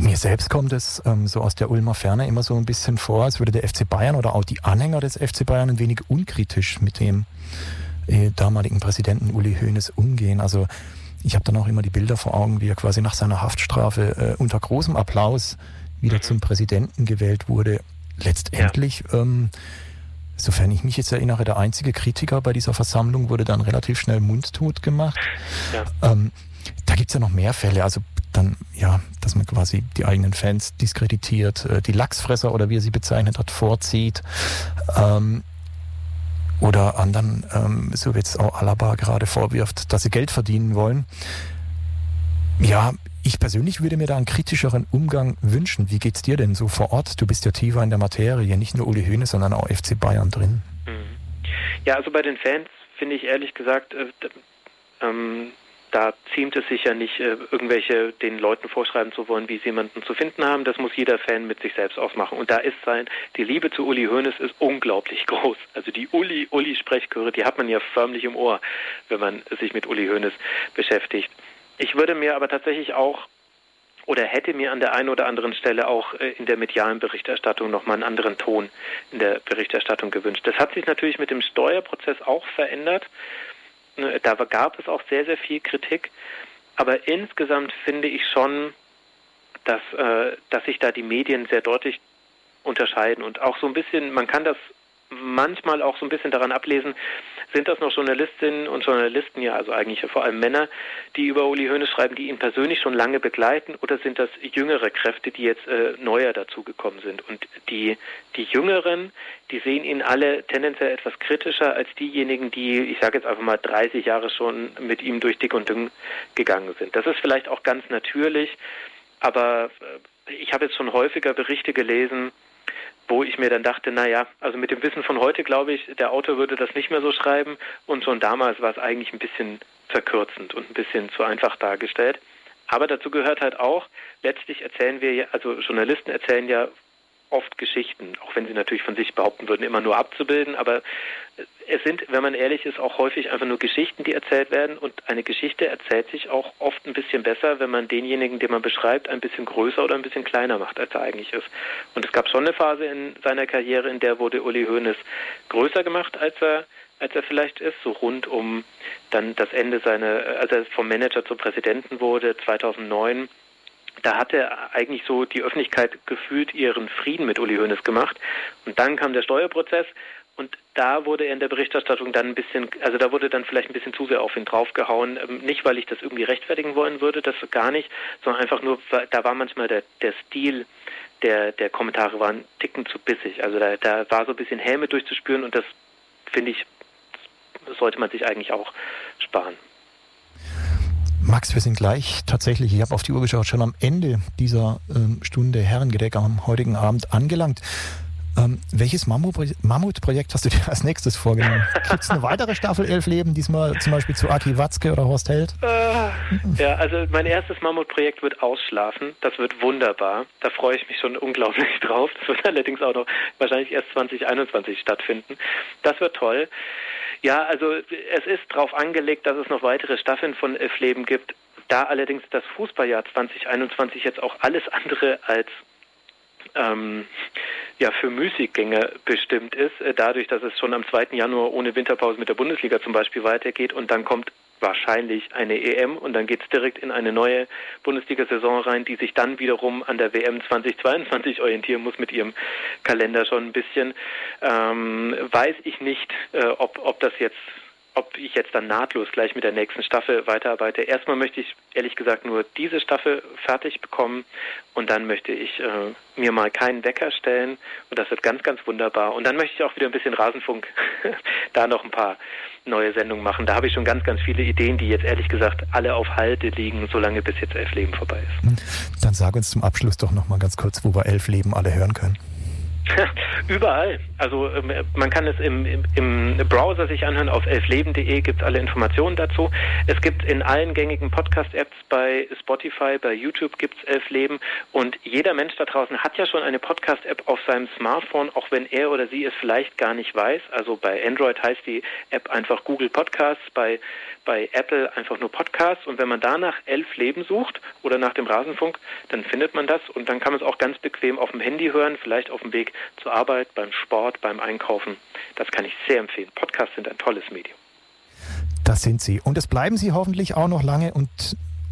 Mir selbst kommt es ähm, so aus der Ulmer Ferne immer so ein bisschen vor, als würde der FC Bayern oder auch die Anhänger des FC Bayern ein wenig unkritisch mit dem äh, damaligen Präsidenten Uli Hoeneß umgehen. Also ich habe dann auch immer die Bilder vor Augen, wie er quasi nach seiner Haftstrafe äh, unter großem Applaus wieder mhm. zum Präsidenten gewählt wurde. Letztendlich, ja. ähm, sofern ich mich jetzt erinnere, der einzige Kritiker bei dieser Versammlung wurde dann relativ schnell mundtot gemacht. Ja. Ähm, da gibt's ja noch mehr Fälle. Also dann, ja, dass man quasi die eigenen Fans diskreditiert, äh, die Lachsfresser oder wie er sie bezeichnet hat, vorzieht. Ähm, oder anderen, ähm, so wie jetzt auch Alaba gerade vorwirft, dass sie Geld verdienen wollen. Ja, ich persönlich würde mir da einen kritischeren Umgang wünschen. Wie geht's dir denn so vor Ort? Du bist ja tiefer in der Materie, nicht nur Uli Höhne, sondern auch FC Bayern drin. Mhm. Ja, also bei den Fans finde ich ehrlich gesagt, äh, ähm, da ziemt es sich ja nicht, äh, irgendwelche den Leuten vorschreiben zu wollen, wie sie jemanden zu finden haben. Das muss jeder Fan mit sich selbst ausmachen. Und da ist sein, die Liebe zu Uli Hoeneß ist unglaublich groß. Also die Uli, Uli Sprechchöre, die hat man ja förmlich im Ohr, wenn man sich mit Uli Hoeneß beschäftigt. Ich würde mir aber tatsächlich auch oder hätte mir an der einen oder anderen Stelle auch äh, in der medialen Berichterstattung nochmal einen anderen Ton in der Berichterstattung gewünscht. Das hat sich natürlich mit dem Steuerprozess auch verändert. Ne, da gab es auch sehr, sehr viel Kritik. Aber insgesamt finde ich schon, dass, äh, dass sich da die Medien sehr deutlich unterscheiden und auch so ein bisschen, man kann das manchmal auch so ein bisschen daran ablesen, sind das noch Journalistinnen und Journalisten, ja, also eigentlich vor allem Männer, die über Uli Hoeneß schreiben, die ihn persönlich schon lange begleiten, oder sind das jüngere Kräfte, die jetzt äh, neuer dazugekommen sind? Und die, die Jüngeren, die sehen ihn alle tendenziell etwas kritischer als diejenigen, die, ich sage jetzt einfach mal, 30 Jahre schon mit ihm durch dick und dünn gegangen sind. Das ist vielleicht auch ganz natürlich, aber äh, ich habe jetzt schon häufiger Berichte gelesen, wo ich mir dann dachte, naja, also mit dem Wissen von heute glaube ich, der Autor würde das nicht mehr so schreiben und schon damals war es eigentlich ein bisschen verkürzend und ein bisschen zu einfach dargestellt. Aber dazu gehört halt auch, letztlich erzählen wir, also Journalisten erzählen ja oft Geschichten, auch wenn sie natürlich von sich behaupten würden, immer nur abzubilden. Aber es sind, wenn man ehrlich ist, auch häufig einfach nur Geschichten, die erzählt werden. Und eine Geschichte erzählt sich auch oft ein bisschen besser, wenn man denjenigen, den man beschreibt, ein bisschen größer oder ein bisschen kleiner macht, als er eigentlich ist. Und es gab schon eine Phase in seiner Karriere, in der wurde Uli Hoeneß größer gemacht, als er als er vielleicht ist, so rund um dann das Ende seiner, als er vom Manager zum Präsidenten wurde, 2009 da hatte eigentlich so die Öffentlichkeit gefühlt ihren Frieden mit Uli Hoeneß gemacht. Und dann kam der Steuerprozess und da wurde er in der Berichterstattung dann ein bisschen, also da wurde dann vielleicht ein bisschen zu sehr auf ihn draufgehauen. Ähm, nicht, weil ich das irgendwie rechtfertigen wollen würde, das gar nicht, sondern einfach nur, da war manchmal der, der Stil der, der Kommentare war ein Ticken zu bissig. Also da, da war so ein bisschen Häme durchzuspüren und das finde ich, sollte man sich eigentlich auch sparen. Max, wir sind gleich tatsächlich, ich habe auf die Uhr geschaut, schon am Ende dieser ähm, Stunde Herrengedeck am heutigen Abend angelangt. Ähm, welches Mammutprojekt hast du dir als nächstes vorgenommen? Gibt es eine weitere Staffel Elf Leben, diesmal zum Beispiel zu Aki Watzke oder Horst Held? Äh, ja, also mein erstes Mammutprojekt wird Ausschlafen. Das wird wunderbar. Da freue ich mich schon unglaublich drauf. Das wird allerdings auch noch wahrscheinlich erst 2021 stattfinden. Das wird toll. Ja, also es ist darauf angelegt, dass es noch weitere Staffeln von Elf Leben gibt. Da allerdings das Fußballjahr 2021 jetzt auch alles andere als ähm, ja für Müßiggänger bestimmt ist, äh, dadurch, dass es schon am 2. Januar ohne Winterpause mit der Bundesliga zum Beispiel weitergeht und dann kommt wahrscheinlich eine EM und dann geht es direkt in eine neue Bundesliga-Saison rein, die sich dann wiederum an der WM 2022 orientieren muss mit ihrem Kalender schon ein bisschen. Ähm, weiß ich nicht, äh, ob, ob das jetzt ob ich jetzt dann nahtlos gleich mit der nächsten Staffel weiterarbeite. Erstmal möchte ich ehrlich gesagt nur diese Staffel fertig bekommen und dann möchte ich äh, mir mal keinen Wecker stellen und das wird ganz, ganz wunderbar. Und dann möchte ich auch wieder ein bisschen Rasenfunk da noch ein paar neue Sendungen machen. Da habe ich schon ganz, ganz viele Ideen, die jetzt ehrlich gesagt alle auf Halte liegen, solange bis jetzt Elf Leben vorbei ist. Dann sag uns zum Abschluss doch noch mal ganz kurz, wo wir Elf Leben alle hören können. Überall. Also ähm, man kann es im, im, Browser sich anhören. Auf elfleben.de gibt es alle Informationen dazu. Es gibt in allen gängigen Podcast-Apps bei Spotify, bei YouTube gibt es Elf Leben. Und jeder Mensch da draußen hat ja schon eine Podcast-App auf seinem Smartphone, auch wenn er oder sie es vielleicht gar nicht weiß. Also bei Android heißt die App einfach Google Podcasts, bei bei Apple einfach nur Podcasts und wenn man danach elf Leben sucht oder nach dem Rasenfunk, dann findet man das und dann kann man es auch ganz bequem auf dem Handy hören, vielleicht auf dem Weg zur Arbeit, beim Sport, beim Einkaufen. Das kann ich sehr empfehlen. Podcasts sind ein tolles Medium. Das sind sie. Und es bleiben sie hoffentlich auch noch lange und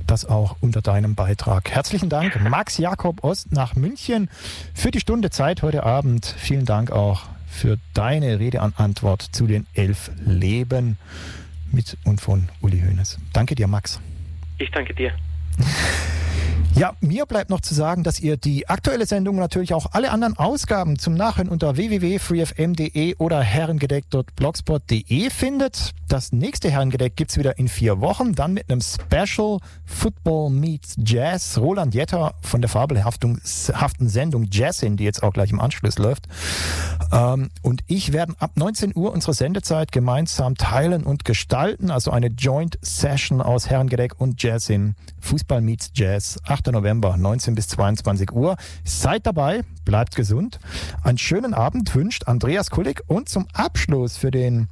das auch unter deinem Beitrag. Herzlichen Dank, Max Jakob Ost nach München für die Stunde Zeit heute Abend. Vielen Dank auch für deine Rede an Antwort zu den elf Leben mit und von Uli Hoeneß. Danke dir, Max. Ich danke dir. Ja, mir bleibt noch zu sagen, dass ihr die aktuelle Sendung natürlich auch alle anderen Ausgaben zum Nachhören unter www.freefm.de oder herrengedeck.blogspot.de findet. Das nächste Herrengedeck gibt's wieder in vier Wochen, dann mit einem Special Football Meets Jazz. Roland Jetter von der fabelhaften Sendung Jazzin, die jetzt auch gleich im Anschluss läuft. Ähm, und ich werden ab 19 Uhr unsere Sendezeit gemeinsam teilen und gestalten, also eine Joint Session aus Herrengedeck und Jazzin. Fußball Meets Jazz. 8. November, 19 bis 22 Uhr. Seid dabei, bleibt gesund. Einen schönen Abend wünscht Andreas Kullig und zum Abschluss für den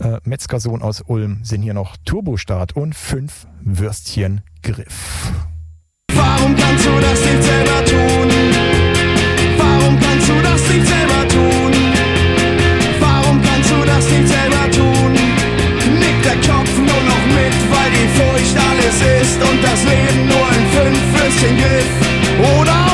äh, Metzgersohn aus Ulm sind hier noch Turbostart und fünf Würstchen Griff. Warum kannst du das nicht selber tun? Warum kannst du das nicht selber tun? Der Kopf nur noch mit, weil die Furcht alles ist und das Leben nur ein Fünf Griff oder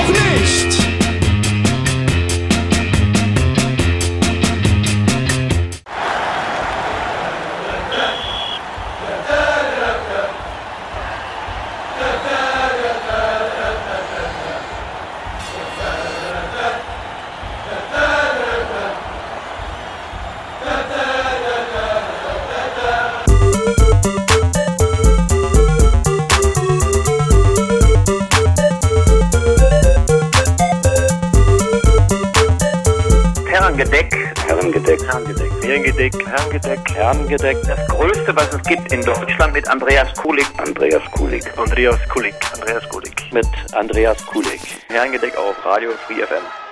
Herrengedeck, Herrengedeck, Herrengedeck. Das Größte, was es gibt in Deutschland mit Andreas Kulik. Andreas Kulik. Andreas Kulik. Andreas Kulik. Mit Andreas Kulik. Herrengedeck auf Radio Free FM.